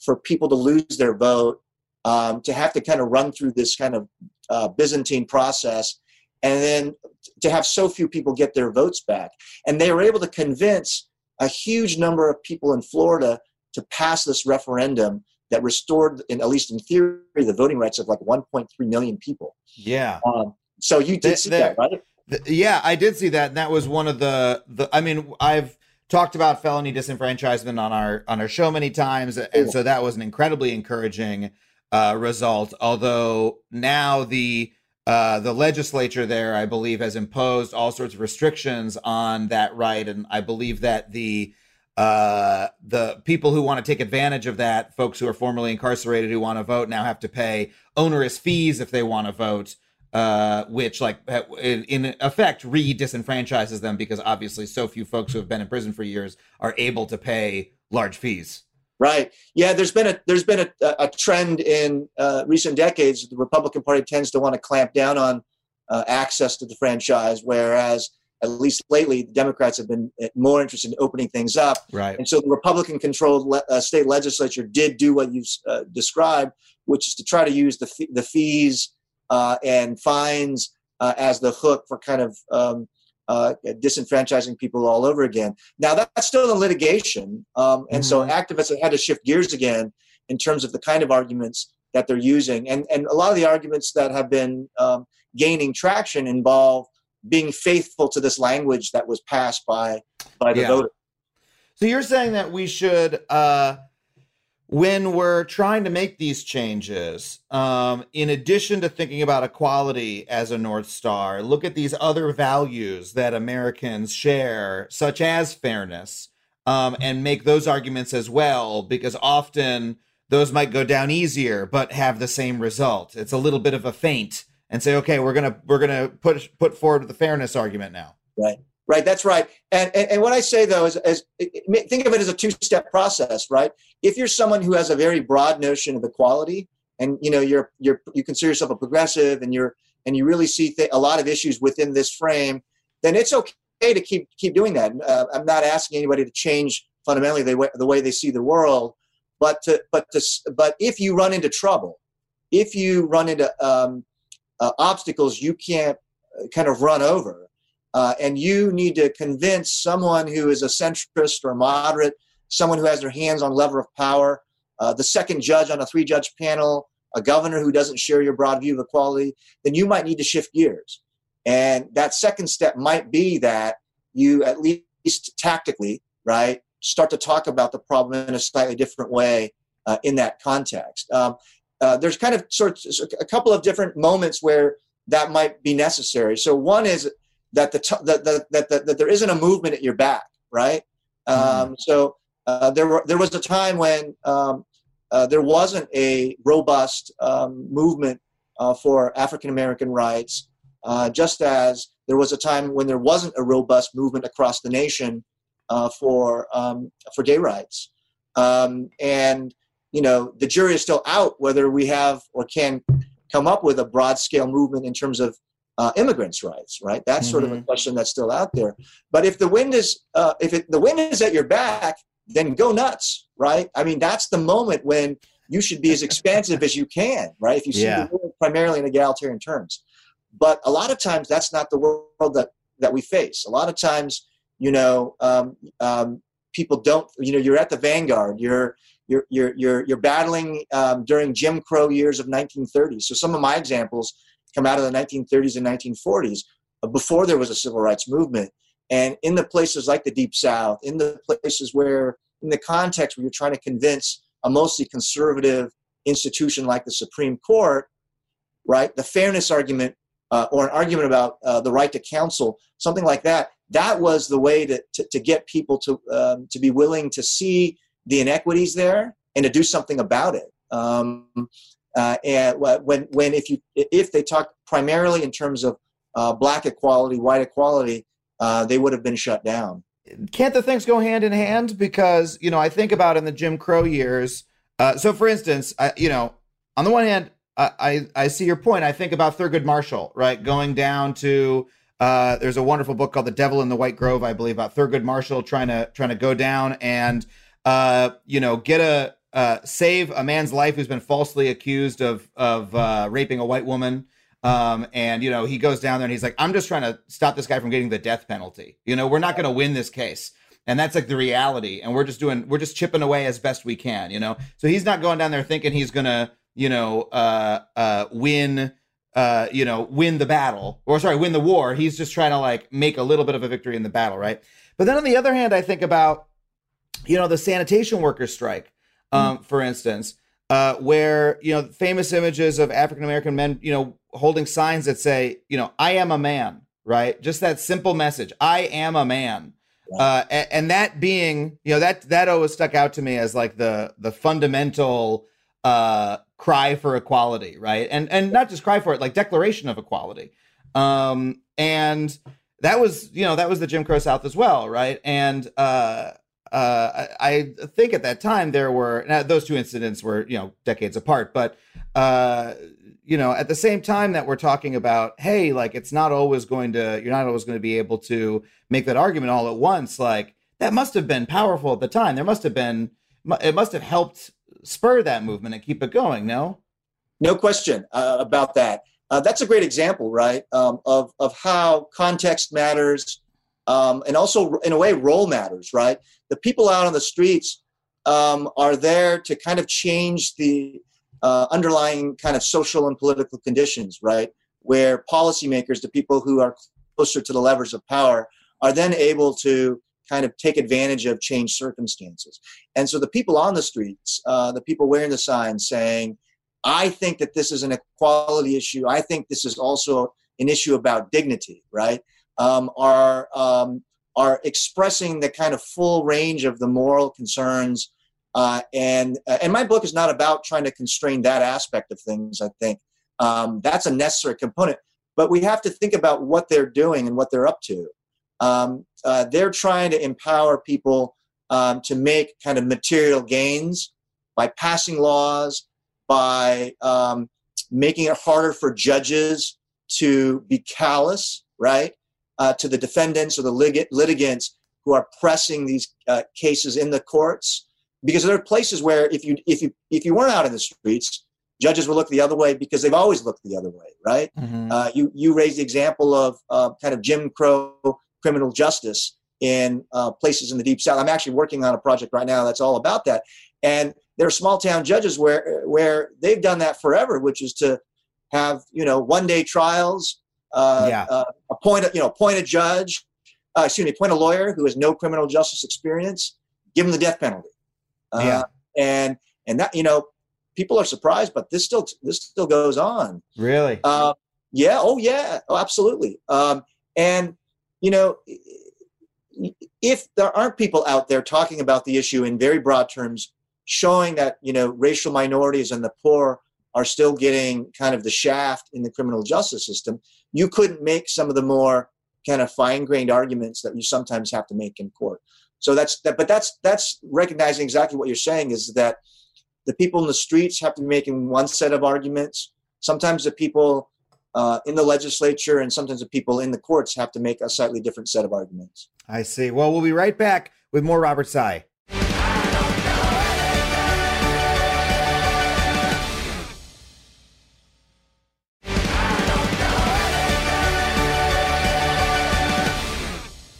for people to lose their vote, um, to have to kind of run through this kind of uh, Byzantine process, and then to have so few people get their votes back. And they were able to convince a huge number of people in Florida to pass this referendum that restored, in, at least in theory, the voting rights of like 1.3 million people. Yeah. Um, so you did the, see the, that, right? The, yeah, I did see that, and that was one of the the. I mean, I've talked about felony disenfranchisement on our on our show many times, and so that was an incredibly encouraging uh, result. Although now the uh, the legislature there, I believe, has imposed all sorts of restrictions on that right, and I believe that the uh, the people who want to take advantage of that, folks who are formerly incarcerated who want to vote, now have to pay onerous fees if they want to vote uh, which like in, in effect re-disenfranchises them because obviously so few folks who have been in prison for years are able to pay large fees. Right. Yeah. There's been a there's been a, a trend in uh, recent decades. The Republican Party tends to want to clamp down on uh, access to the franchise, whereas at least lately, the Democrats have been uh, more interested in opening things up. Right. And so the Republican-controlled le- uh, state legislature did do what you uh, described, which is to try to use the f- the fees and fines uh, as the hook for kind of um, uh, disenfranchising people all over again. Now that's still in litigation, um, and mm-hmm. so activists have had to shift gears again in terms of the kind of arguments that they're using, and and a lot of the arguments that have been um, gaining traction involve being faithful to this language that was passed by by the yeah. voter. So you're saying that we should uh, when we're trying to make these changes, um, in addition to thinking about equality as a North Star, look at these other values that Americans share, such as fairness, um, and make those arguments as well, because often those might go down easier but have the same result. It's a little bit of a feint and say, okay, we're gonna we're gonna put put forward the fairness argument now. Right. Right, that's right. And, and, and what I say though is, think of it as a two-step process, right? If you're someone who has a very broad notion of equality, and you know you're you're you consider yourself a progressive, and you're and you really see th- a lot of issues within this frame, then it's okay to keep keep doing that. Uh, I'm not asking anybody to change fundamentally the way, the way they see the world, but to but to but if you run into trouble, if you run into um, uh, obstacles you can't uh, kind of run over uh, and you need to convince someone who is a centrist or moderate, someone who has their hands on lever of power, uh, the second judge on a three judge panel, a governor who doesn't share your broad view of equality, then you might need to shift gears. And that second step might be that you, at least tactically, right, start to talk about the problem in a slightly different way uh, in that context. Um, uh, there's kind of sort of a couple of different moments where that might be necessary. So one is that the, t- that, that, that, that, that there isn't a movement at your back, right? Mm. Um, so uh, there were there was a time when um, uh, there wasn't a robust um, movement uh, for African American rights, uh, just as there was a time when there wasn't a robust movement across the nation uh, for um, for gay rights, um, and you know the jury is still out whether we have or can come up with a broad scale movement in terms of uh, immigrants' rights. Right, that's mm-hmm. sort of a mm-hmm. question that's still out there. But if the wind is uh, if it, the wind is at your back, then go nuts. Right, I mean that's the moment when you should be as expansive as you can. Right, if you see yeah. the world primarily in egalitarian terms. But a lot of times that's not the world that that we face. A lot of times, you know, um, um, people don't. You know, you're at the vanguard. You're you're you're you're, you're battling um, during Jim Crow years of 1930s. So some of my examples come out of the 1930s and 1940s, uh, before there was a civil rights movement, and in the places like the Deep South, in the places where, in the context where you're trying to convince a mostly conservative institution like the Supreme Court, right? The fairness argument uh, or an argument about uh, the right to counsel, something like that. That was the way to, to, to get people to, um, to be willing to see the inequities there and to do something about it. Um, and when, when if, you, if they talk primarily in terms of uh, black equality, white equality, uh, they would have been shut down. Can't the things go hand in hand? Because, you know, I think about in the Jim Crow years. Uh, so, for instance, I, you know, on the one hand, I, I see your point. I think about Thurgood Marshall, right? Going down to uh, there's a wonderful book called The Devil in the White Grove, I believe, about Thurgood Marshall trying to trying to go down and uh, you know get a uh, save a man's life who's been falsely accused of of uh, raping a white woman. Um, and you know he goes down there and he's like, I'm just trying to stop this guy from getting the death penalty. You know, we're not going to win this case and that's like the reality and we're just doing we're just chipping away as best we can you know so he's not going down there thinking he's gonna you know, uh, uh, win, uh, you know, win the battle or sorry, win the war. He's just trying to like make a little bit of a victory in the battle, right? But then on the other hand, I think about, you know, the sanitation workers strike, um, mm. for instance, uh, where you know famous images of African American men, you know, holding signs that say, you know, I am a man, right? Just that simple message, I am a man. Uh, and, and, that being, you know, that that always stuck out to me as like the the fundamental uh, cry for equality, right? And and not just cry for it, like declaration of equality. Um, and that was, you know, that was the Jim Crow South as well, right? And uh, uh, I, think at that time there were now those two incidents were, you know, decades apart, but uh, you know, at the same time that we're talking about, hey, like it's not always going to, you're not always going to be able to make that argument all at once. Like that must have been powerful at the time. There must have been, it must have helped spur that movement and keep it going. No, no question uh, about that. Uh, that's a great example, right, um, of of how context matters, um, and also in a way role matters, right? The people out on the streets um, are there to kind of change the uh, underlying kind of social and political conditions, right? Where policymakers, the people who are closer to the levers of power, are then able to kind of take advantage of changed circumstances. And so the people on the streets, uh, the people wearing the signs saying, I think that this is an equality issue. I think this is also an issue about dignity, right? Um, are um, are expressing the kind of full range of the moral concerns. Uh, and uh, and my book is not about trying to constrain that aspect of things. I think um, that's a necessary component, but we have to think about what they're doing and what they're up to. Um, uh, they're trying to empower people um, to make kind of material gains by passing laws, by um, making it harder for judges to be callous, right, uh, to the defendants or the lit- litigants who are pressing these uh, cases in the courts. Because there are places where if you if you if you weren't out in the streets, judges will look the other way because they've always looked the other way, right? Mm-hmm. Uh, you you raised the example of uh, kind of Jim Crow criminal justice in uh, places in the deep south. I'm actually working on a project right now that's all about that. And there are small town judges where where they've done that forever, which is to have you know one day trials, uh, yeah. uh, appoint a, you know appoint a judge, uh, excuse me, appoint a lawyer who has no criminal justice experience, give him the death penalty. Uh, yeah. And and that you know people are surprised, but this still this still goes on. Really? Uh, yeah. Oh yeah. Oh, absolutely. Um, and you know, if there aren't people out there talking about the issue in very broad terms, showing that you know racial minorities and the poor are still getting kind of the shaft in the criminal justice system, you couldn't make some of the more kind of fine-grained arguments that you sometimes have to make in court. So that's that. But that's that's recognizing exactly what you're saying is that the people in the streets have to be making one set of arguments. Sometimes the people uh, in the legislature and sometimes the people in the courts have to make a slightly different set of arguments. I see. Well, we'll be right back with more Robert Tsai.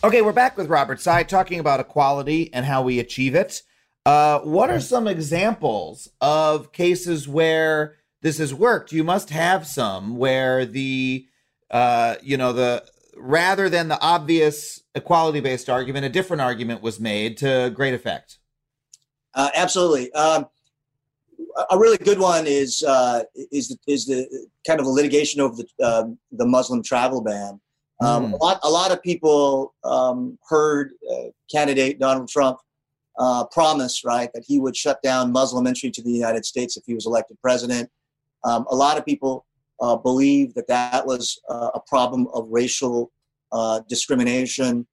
Okay, we're back with Robert Tsai talking about equality and how we achieve it. Uh, what are some examples of cases where this has worked? You must have some where the, uh, you know, the rather than the obvious equality based argument, a different argument was made to great effect. Uh, absolutely. Um, a really good one is uh, is the, is the kind of the litigation over the uh, the Muslim travel ban. Um, mm. A lot, a lot of people um, heard uh, candidate Donald Trump uh, promise, right, that he would shut down Muslim entry to the United States if he was elected president. Um, a lot of people uh, believe that that was uh, a problem of racial uh, discrimination.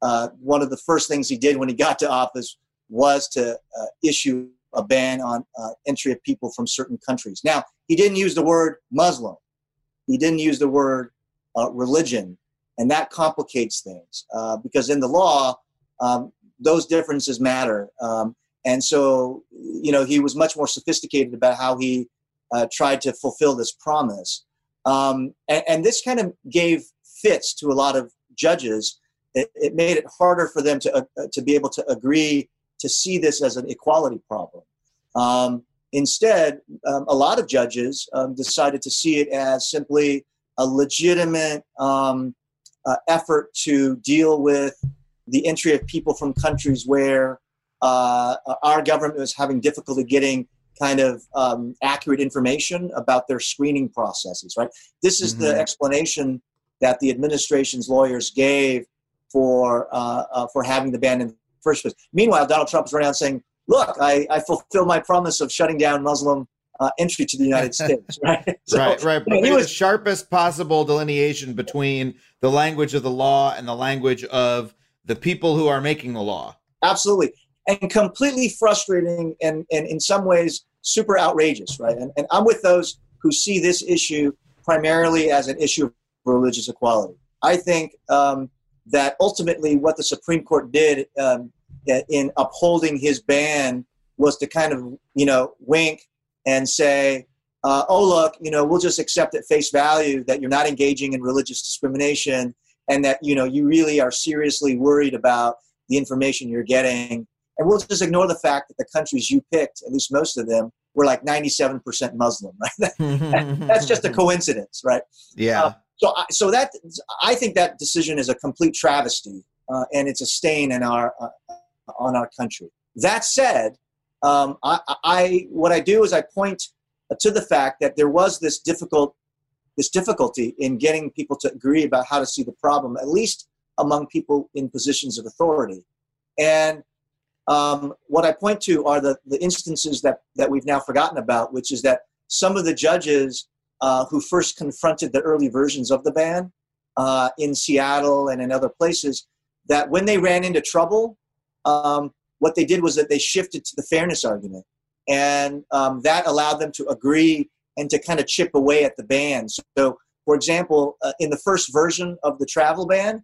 Uh, one of the first things he did when he got to office was to issue a ban on entry of people from certain countries. Now, he didn't use the word Muslim. He didn't use the word religion and that complicates things uh, because in the law um, those differences matter. Um, and so you know he was much more sophisticated about how he uh, tried to fulfill this promise. Um, and, and, this kind of gave fits to a lot of judges. It, it made it harder for them to, uh, to be able to agree to see this as an equality problem. Um, instead um, a lot of judges um, decided to see it as simply a legitimate um, uh, effort to deal with the entry of people from countries where uh, our government was having difficulty getting kind of um, accurate information about their screening processes, right? This is mm-hmm. the explanation that the administration's lawyers gave for uh, uh, for having the ban in the first place. Meanwhile, Donald Trump is running out saying, "Look, I, I fulfill my promise of shutting down Muslim uh, entry to the United States, right? So, right, right. But he was the sharpest possible delineation between the language of the law and the language of the people who are making the law. Absolutely, and completely frustrating, and and in some ways super outrageous, right? And and I'm with those who see this issue primarily as an issue of religious equality. I think um, that ultimately what the Supreme Court did um, in upholding his ban was to kind of you know wink and say, uh, oh, look, you know, we'll just accept at face value that you're not engaging in religious discrimination and that, you know, you really are seriously worried about the information you're getting. And we'll just ignore the fact that the countries you picked, at least most of them, were like 97% Muslim, right? That's just a coincidence, right? Yeah. Uh, so, so that I think that decision is a complete travesty, uh, and it's a stain in our uh, on our country. That said, um, I, I, what I do is I point to the fact that there was this difficult this difficulty in getting people to agree about how to see the problem, at least among people in positions of authority. And um, what I point to are the, the instances that, that we've now forgotten about, which is that some of the judges uh, who first confronted the early versions of the ban uh, in Seattle and in other places, that when they ran into trouble, um, what they did was that they shifted to the fairness argument. And um, that allowed them to agree and to kind of chip away at the ban. So, for example, uh, in the first version of the travel ban,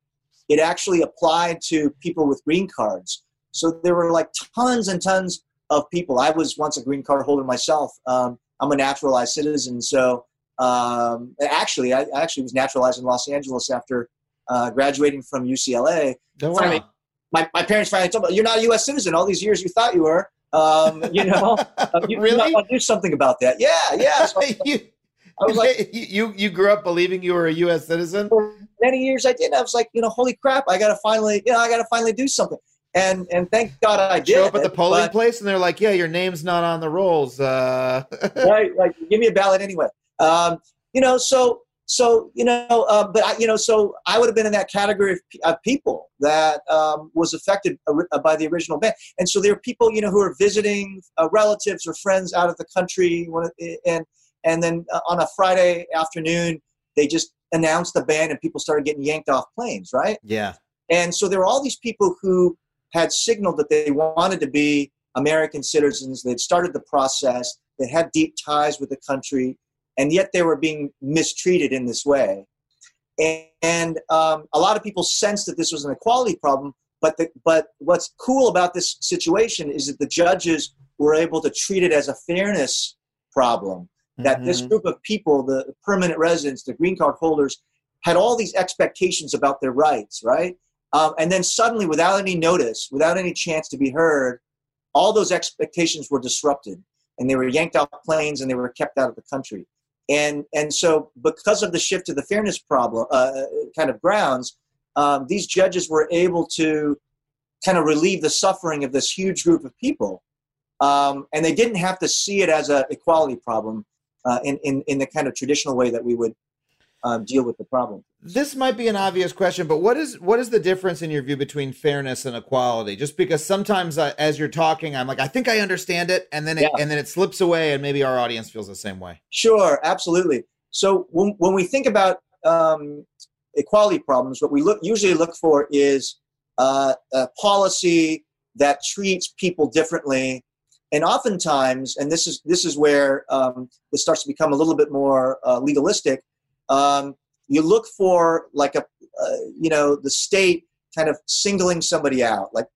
it actually applied to people with green cards. So there were like tons and tons of people. I was once a green card holder myself. Um, I'm a naturalized citizen. So um, actually, I actually was naturalized in Los Angeles after uh, graduating from UCLA. Wow my, my parents finally told me, "You're not a U.S. citizen. All these years you thought you were. Um, you know, uh, you, really? you do something about that." Yeah, yeah. So you, I was like, you you grew up believing you were a U.S. citizen. For many years, I did. I was like, you know, holy crap! I got to finally, you know, I got to finally do something. And and thank God I did. Show up at the polling but, place, and they're like, "Yeah, your name's not on the rolls." Uh... right, like give me a ballot anyway. Um, you know, so so you know, uh, but I, you know, so I would have been in that category of, of people that um, was affected uh, by the original ban. And so there are people, you know, who are visiting uh, relatives or friends out of the country, and and then uh, on a Friday afternoon, they just announced the ban, and people started getting yanked off planes, right? Yeah. And so there are all these people who had signaled that they wanted to be American citizens. They'd started the process. They had deep ties with the country, and yet they were being mistreated in this way. And, and um, a lot of people sensed that this was an equality problem. But the, but what's cool about this situation is that the judges were able to treat it as a fairness problem. That mm-hmm. this group of people, the permanent residents, the green card holders, had all these expectations about their rights, right? Um, and then suddenly, without any notice, without any chance to be heard, all those expectations were disrupted and they were yanked off planes and they were kept out of the country. And, and so, because of the shift to the fairness problem, uh, kind of grounds, um, these judges were able to kind of relieve the suffering of this huge group of people. Um, and they didn't have to see it as an equality problem uh, in, in, in the kind of traditional way that we would um, deal with the problem. This might be an obvious question, but what is what is the difference in your view between fairness and equality? Just because sometimes uh, as you're talking, I'm like, I think I understand it, and then it, yeah. and then it slips away, and maybe our audience feels the same way. Sure, absolutely. So when when we think about um, equality problems, what we look usually look for is uh, a policy that treats people differently and oftentimes and this is this is where um, this starts to become a little bit more uh, legalistic um, you look for like a uh, you know the state kind of singling somebody out like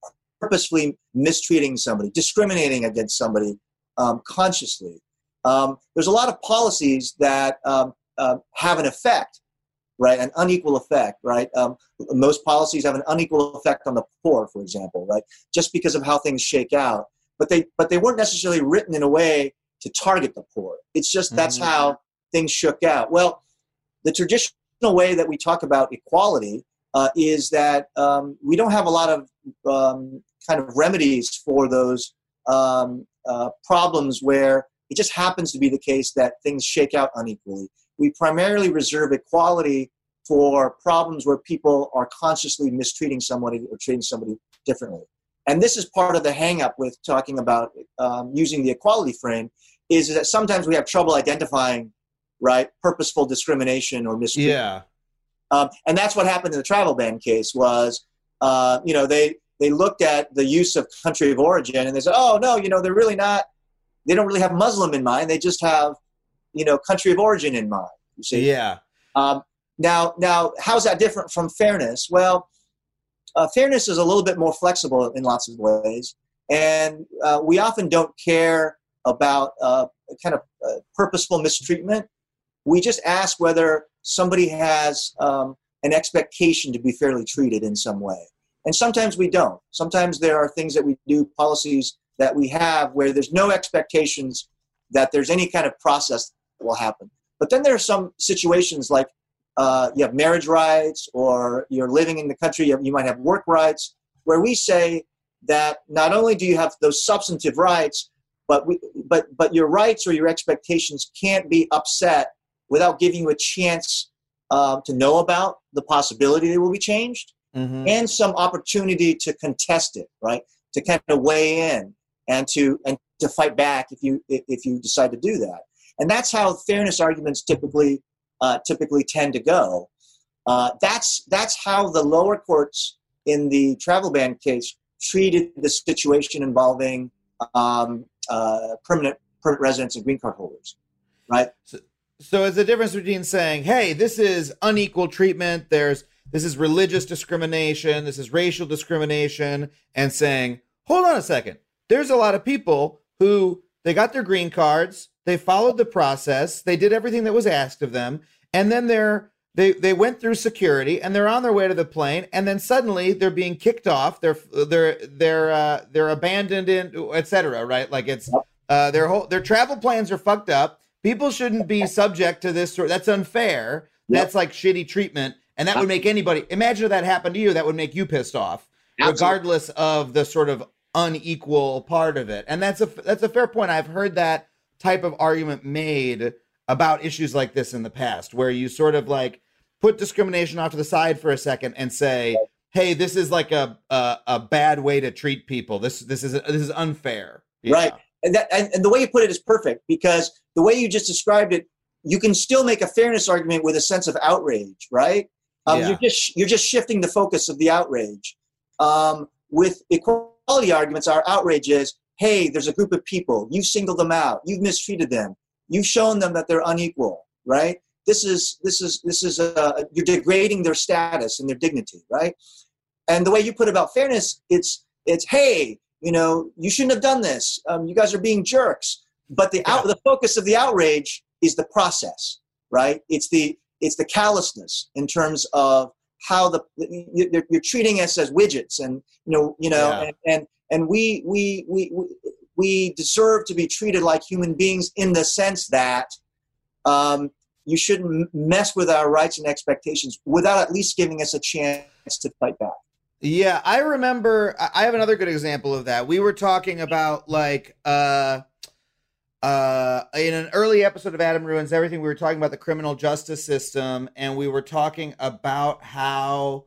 purposefully mistreating somebody discriminating against somebody um, consciously. Um, there's a lot of policies that um, uh, have an effect right an unequal effect right? Um, most policies have an unequal effect on the poor for example right just because of how things shake out. But they but they weren't necessarily written in a way to target the poor. It's just that's mm-hmm. how things shook out. Well the traditional way that we talk about equality uh, is that um, we don't have a lot of um, kind of remedies for those um, uh, problems where it just happens to be the case that things shake out unequally. We primarily reserve equality for problems where people are consciously mistreating somebody or treating somebody differently. And this is part of the hangup with talking about um, using the equality frame is that sometimes we have trouble identifying right? Purposeful discrimination or mistreatment. Yeah. Um, and that's what happened in the travel ban case was, uh, you know, they they looked at the use of country of origin and they said, oh no, you know, they're really not. They don't really have Muslim in mind. They just have, you know, country of origin in mind. You see? Yeah. Um, now, now, how's that different from fairness? Well, uh, fairness is a little bit more flexible in lots of ways, and uh, we often don't care about uh, kind of uh, purposeful mistreatment we just ask whether somebody has um, an expectation to be fairly treated in some way. And sometimes we don't. Sometimes there are things that we do, policies that we have where there's no expectations that there's any kind of process that will happen. But then there are some situations like uh, you have marriage rights or you're living in the country, you, might have work rights, where we say that not only do you have those substantive rights, but, we, but, but your rights or your expectations can't be upset without giving you a chance uh, to know about the possibility they will be changed mm-hmm. and some opportunity to contest it, right? To kind of weigh in and to and to fight back if you if you decide to do that. And that's how fairness arguments typically uh, typically tend to go. Uh, that's that's how the lower courts in the travel ban case treated the situation involving um, uh, permanent permanent residents and green card holders, right? So, so it's the difference between saying, "Hey, this is unequal treatment. There's this is religious discrimination. This is racial discrimination," and saying, "Hold on a second. There's a lot of people who they got their green cards, they followed the process, they did everything that was asked of them, and then they're they they went through security and they're on their way to the plane and then suddenly they're being kicked off they're they're they're uh, they're abandoned in etc right like it's uh, their whole their travel plans are fucked up People shouldn't be subject to this sort. That's unfair. Yep. That's like shitty treatment, and that would make anybody. Imagine if that happened to you. That would make you pissed off, Absolutely. regardless of the sort of unequal part of it. And that's a that's a fair point. I've heard that type of argument made about issues like this in the past, where you sort of like put discrimination off to the side for a second and say, "Hey, this is like a a, a bad way to treat people. This this is this is unfair." Yeah. Right and that and, and the way you put it is perfect because the way you just described it, you can still make a fairness argument with a sense of outrage, right? Um, yeah. You're just you're just shifting the focus of the outrage. Um, with equality arguments, our outrage is, hey, there's a group of people, you singled them out, you've mistreated them, you've shown them that they're unequal, right? This is this is this is uh, you're degrading their status and their dignity, right? And the way you put about fairness, it's it's hey, you know, you shouldn't have done this. Um, you guys are being jerks. But the out, the focus of the outrage is the process, right? It's the it's the callousness in terms of how the you're, you're treating us as widgets, and you know, you know, yeah. and, and and we we we we deserve to be treated like human beings in the sense that um, you shouldn't mess with our rights and expectations without at least giving us a chance to fight back. Yeah, I remember. I have another good example of that. We were talking about like uh, uh, in an early episode of Adam Ruins Everything. We were talking about the criminal justice system, and we were talking about how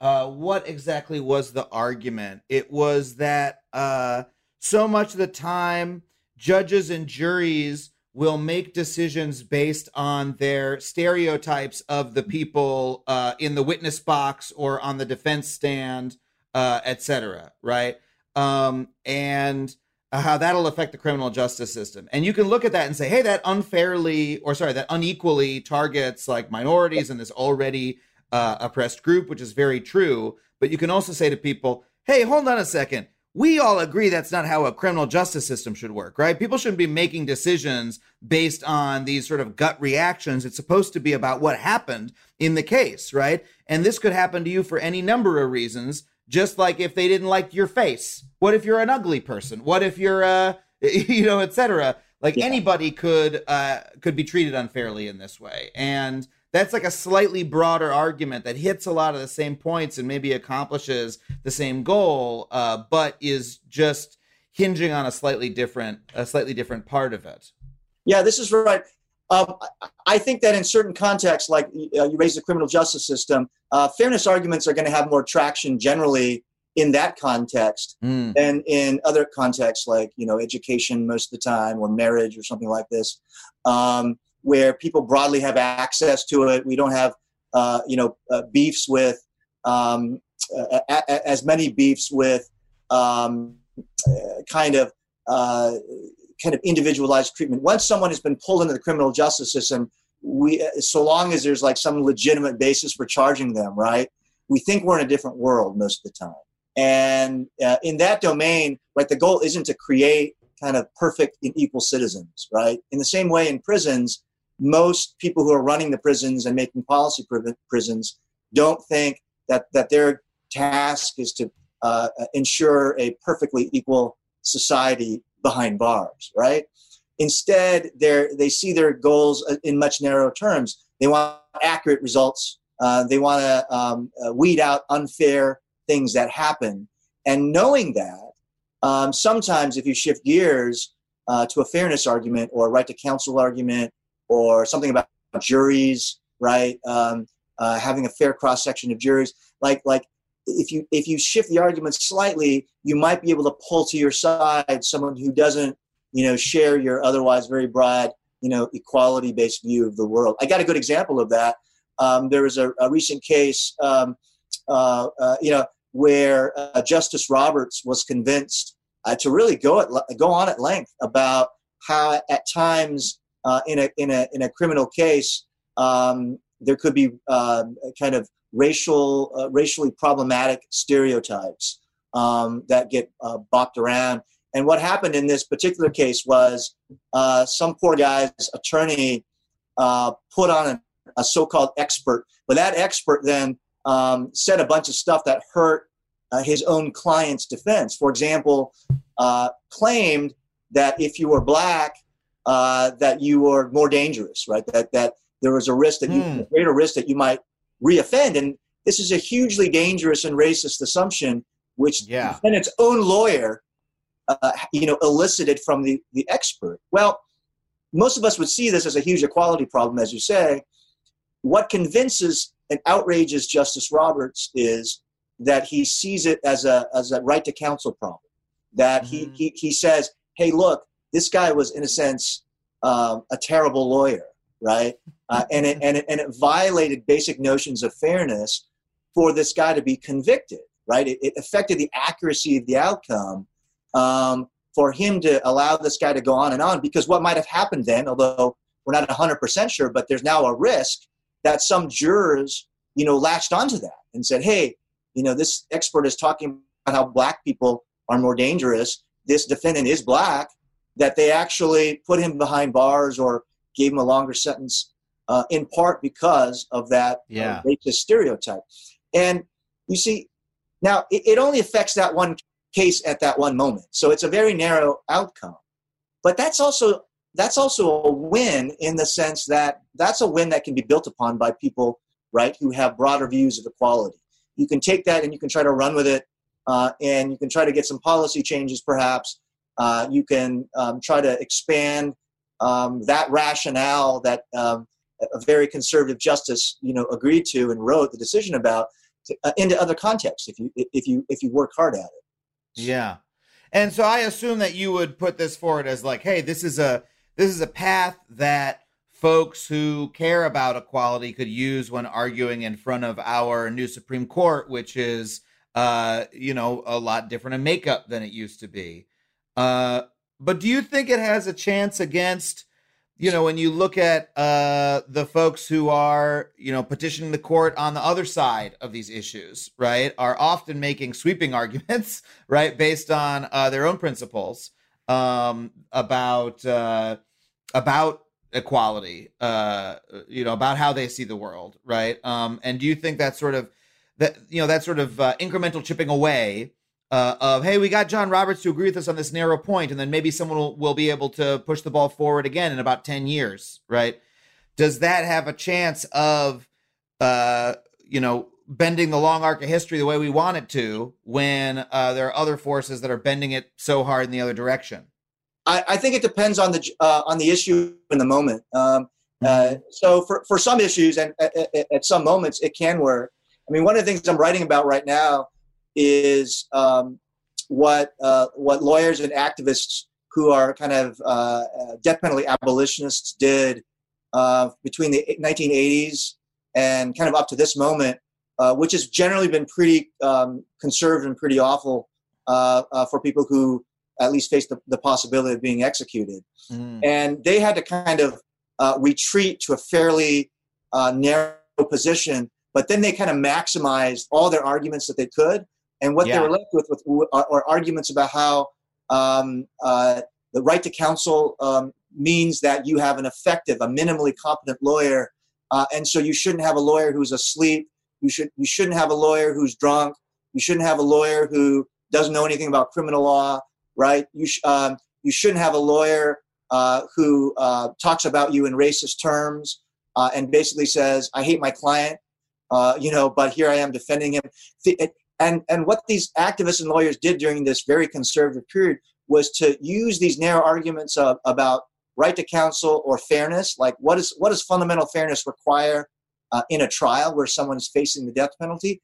uh, what exactly was the argument? It was that uh, so much of the time, judges and juries will make decisions based on their stereotypes of the people uh, in the witness box or on the defense stand, uh, etc. Right, um, and how that'll affect the criminal justice system. And you can look at that and say, hey, that unfairly or sorry, that unequally targets like minorities in this already uh, oppressed group, which is very true. But you can also say to people, hey, hold on a second we all agree that's not how a criminal justice system should work, right? People shouldn't be making decisions based on these sort of gut reactions. It's supposed to be about what happened in the case, right? And this could happen to you for any number of reasons, just like if they didn't like your face. What if you're an ugly person? What if you're uh you know, etc. Like yeah. anybody could uh could be treated unfairly in this way. And that's like a slightly broader argument that hits a lot of the same points and maybe accomplishes the same goal, uh, but is just hinging on a slightly different a slightly different part of it. Yeah, this is right. Um, I think that in certain contexts, like uh, you raise the criminal justice system, uh, fairness arguments are going to have more traction generally in that context mm. than in other contexts, like you know education most of the time or marriage or something like this. Um, where people broadly have access to it. We don't have, uh, you know, uh, beefs with um, as many beefs with um, kind of uh, kind of individualized treatment. Once someone has been pulled into the criminal justice system, we so long as there's like some legitimate basis for charging them, right? We think we're in a different world most of the time. And uh, in that domain, right, the goal isn't to create kind of perfect and equal citizens, right? In the same way, in prisons, most people who are running the prisons and making policy prisons don't think that that their task is to uh, ensure a perfectly equal society behind bars, right? Instead, they they see their goals in much narrower terms. They want accurate results. Uh, they want to um, uh, weed out unfair things that happen. And knowing that, um, sometimes if you shift gears uh, to a fairness argument or a right to counsel argument or something about juries, right? Um, uh, having a fair cross section of juries. Like like if you if you shift the argument slightly, you might be able to pull to your side someone who doesn't you know share your otherwise very broad you know equality based view of the world. I got a good example of that. Um, there was a, a recent case, um, uh, uh, you know, where uh, Justice Roberts was convinced uh, to really go at go on at length about how at times uh, in a in a in a criminal case, um, there could be uh, kind of racial uh, racially problematic stereotypes um, that get uh, bopped around. And what happened in this particular case was uh, some poor guy's attorney uh, put on a, a, so-called expert, but that expert then um, said a bunch of stuff that hurt his own client's defense. For example, claimed that if you were black, uh, that you are more dangerous, right? That that there was a risk that you mm. a greater risk that you might reoffend, and this is a hugely dangerous and racist assumption, which yeah. the defendant's own lawyer, uh, you know, elicited from the the expert. Well, most of us would see this as a huge equality problem, as you say. What convinces and outrages Justice Roberts is that he sees it as a as a right to counsel problem. That mm-hmm. he, he he says, "Hey, look, this guy was in a sense um, a terrible lawyer, right? Uh, and it and it and it violated basic notions of fairness for this guy to be convicted, right? It, it affected the accuracy of the outcome. Um, for him to allow this guy to go on and on, because what might have happened then, although we're not 100% sure, but there's now a risk that some jurors, you know, latched onto that and said, hey, you know, this expert is talking about how black people are more dangerous. This defendant is black, that they actually put him behind bars or gave him a longer sentence uh, in part because of that uh, yeah. uh, racist stereotype. And you see, now it, it only affects that one case at that one moment. So it's a very narrow outcome. But that's also that's also a win in the sense that that's a win that can be built upon by people, right, who have broader views of equality. You can take that and you can try to run with it, uh, and you can try to get some policy changes, perhaps. Uh, you can um, try to expand um, that rationale that um, a very conservative justice, you know, agreed to and wrote the decision about to, uh, into other contexts if you if you if you work hard at it. Yeah. And so I assume that you would put this forward as like, hey, this is a this is a path that folks who care about equality could use when arguing in front of our new Supreme Court, which is uh, you know, a lot different in makeup than it used to be. Uh, but do you think it has a chance against you know, when you look at uh, the folks who are, you know, petitioning the court on the other side of these issues, right, are often making sweeping arguments, right, based on uh, their own principles um, about uh, about equality, uh, you know, about how they see the world, right? Um, and do you think that sort of that you know that sort of incremental chipping away uh, of hey, we got John Roberts to agree with us on this narrow point, and then maybe someone will, will be able to push the ball forward again in about ten years, right? Does that have a chance of, uh, you know, bending the long arc of history the way we want it to when uh, there are other forces that are bending it so hard in the other direction? I, I think it depends on the uh, on the issue in the moment. Um, uh, mm-hmm. so for, for some issues and at, at, some moments it can work. I mean, one of the things I'm writing about right now is um, what uh, what lawyers and activists who are kind of uh, death penalty abolitionists did uh, between the 1980s and kind of up to this moment, uh, which has generally been pretty um, conservative and pretty awful uh, uh, for people who at least face the, the possibility of being executed. Mm. And they had to kind of retreat to a fairly narrow position but then they kind of maximized all their arguments that they could and what yeah. they were left with, with are, are arguments about how um, uh, the right to counsel um, means that you have an effective, a minimally competent lawyer, uh, and so you shouldn't have a lawyer who's asleep. You should you shouldn't have a lawyer who's drunk. You shouldn't have a lawyer who doesn't know anything about criminal law, right? You sh- um, you shouldn't have a lawyer uh, who uh, talks about you in racist terms uh, and basically says, "I hate my client," uh, you know, but here I am defending him. And, and what these activists and lawyers did during this very conservative period was to use these narrow arguments of, about right to counsel or fairness, like what, is, what does fundamental fairness require uh, in a trial where someone is facing the death penalty?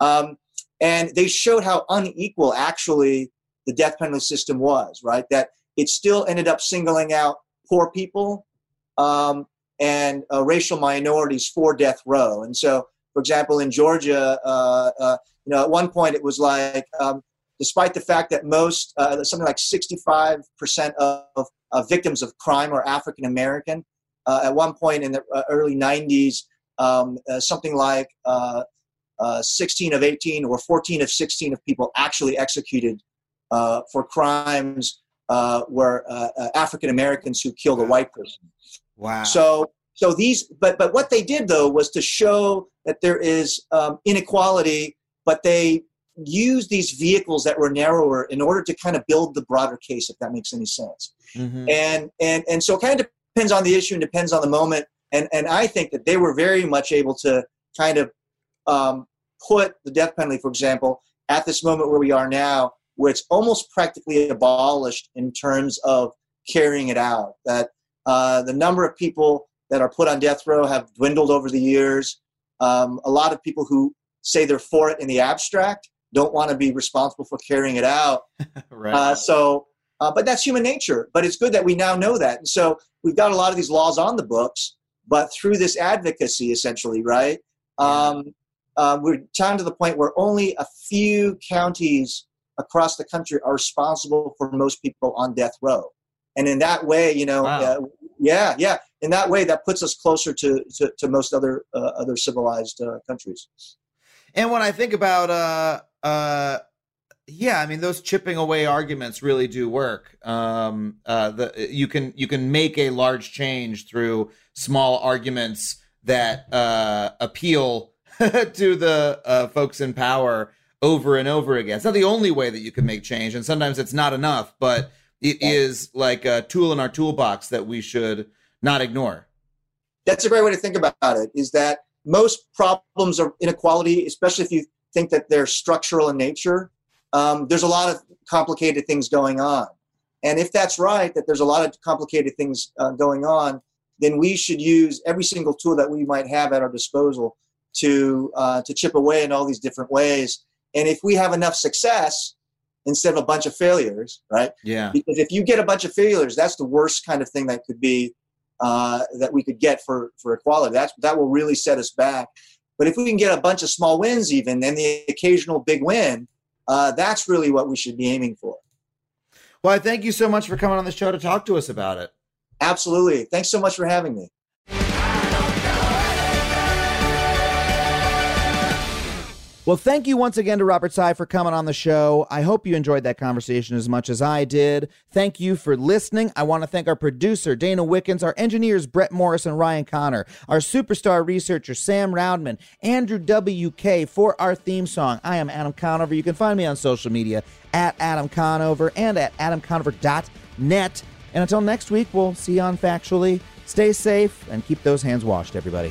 Um, and they showed how unequal actually the death penalty system was, right? That it still ended up singling out poor people um, and uh, racial minorities for death row. And so, for example, in Georgia, uh, uh you know, at one point it was like, um, despite the fact that most, uh, something like 65% of, of victims of crime are African American, uh, at one point in the uh, early 90s, um, uh, something like uh, uh, 16 of 18 or 14 of 16 of people actually executed for crimes were African Americans who killed a white person. Wow. So so these but but what they did though was to show that there is um, inequality but they used these vehicles that were narrower in order to kind of build the broader case, if that makes any sense. Mm-hmm. And and and so it kind of depends on the issue and depends on the moment. And and I think that they were very much able to kind of um, put the death penalty, for example, at this moment where we are now, where it's almost practically abolished in terms of carrying it out. That uh, the number of people that are put on death row have dwindled over the years. Um, a lot of people who say they're for it in the abstract don't want to be responsible for carrying it out. right. Uh, so, uh, but that's human nature. But it's good that we now know that. And so we've got a lot of these laws on the books, but through this advocacy, essentially, right? Um, uh, we're down to the point where only a few counties across the country are responsible for most people on death row. And in that way, you know, wow. uh, yeah, yeah. In that way, that puts us closer to to, to most other uh, other civilized uh, countries. And when I think about, uh, uh, yeah, I mean, those chipping away arguments really do work. Um, uh, the you can you can make a large change through small arguments that uh, appeal to the uh, folks in power over and over again. It's not the only way that you can make change, and sometimes it's not enough, but it is like a tool in our toolbox that we should not ignore. That's a great way to think about it. Is that most problems of inequality, especially if you think that they're structural in nature, um, there's a lot of complicated things going on. And if that's right, that there's a lot of complicated things uh, going on, then we should use every single tool that we might have at our disposal to uh, to chip away in all these different ways. And if we have enough success instead of a bunch of failures, right? Yeah. Because if you get a bunch of failures, that's the worst kind of thing that could be uh, that we could get for for equality. That's that will really set us back. But if we can get a bunch of small wins, even and the occasional big win, uh, that's really what we should be aiming for. Well, I thank you so much for coming on the show to talk to us about it. Absolutely. Thanks so much for having me. Well, thank you once again to Robert Tsai for coming on the show. I hope you enjoyed that conversation as much as I did. Thank you for listening. I want to thank our producer, Dana Wickens, our engineers, Brett Morris and Ryan Connor, our superstar researcher, Sam Roudman, Andrew W.K. for our theme song. I am Adam Conover. You can find me on social media at Adam Conover and at adamconover.net. And until next week, we'll see you on Factually. Stay safe and keep those hands washed, everybody.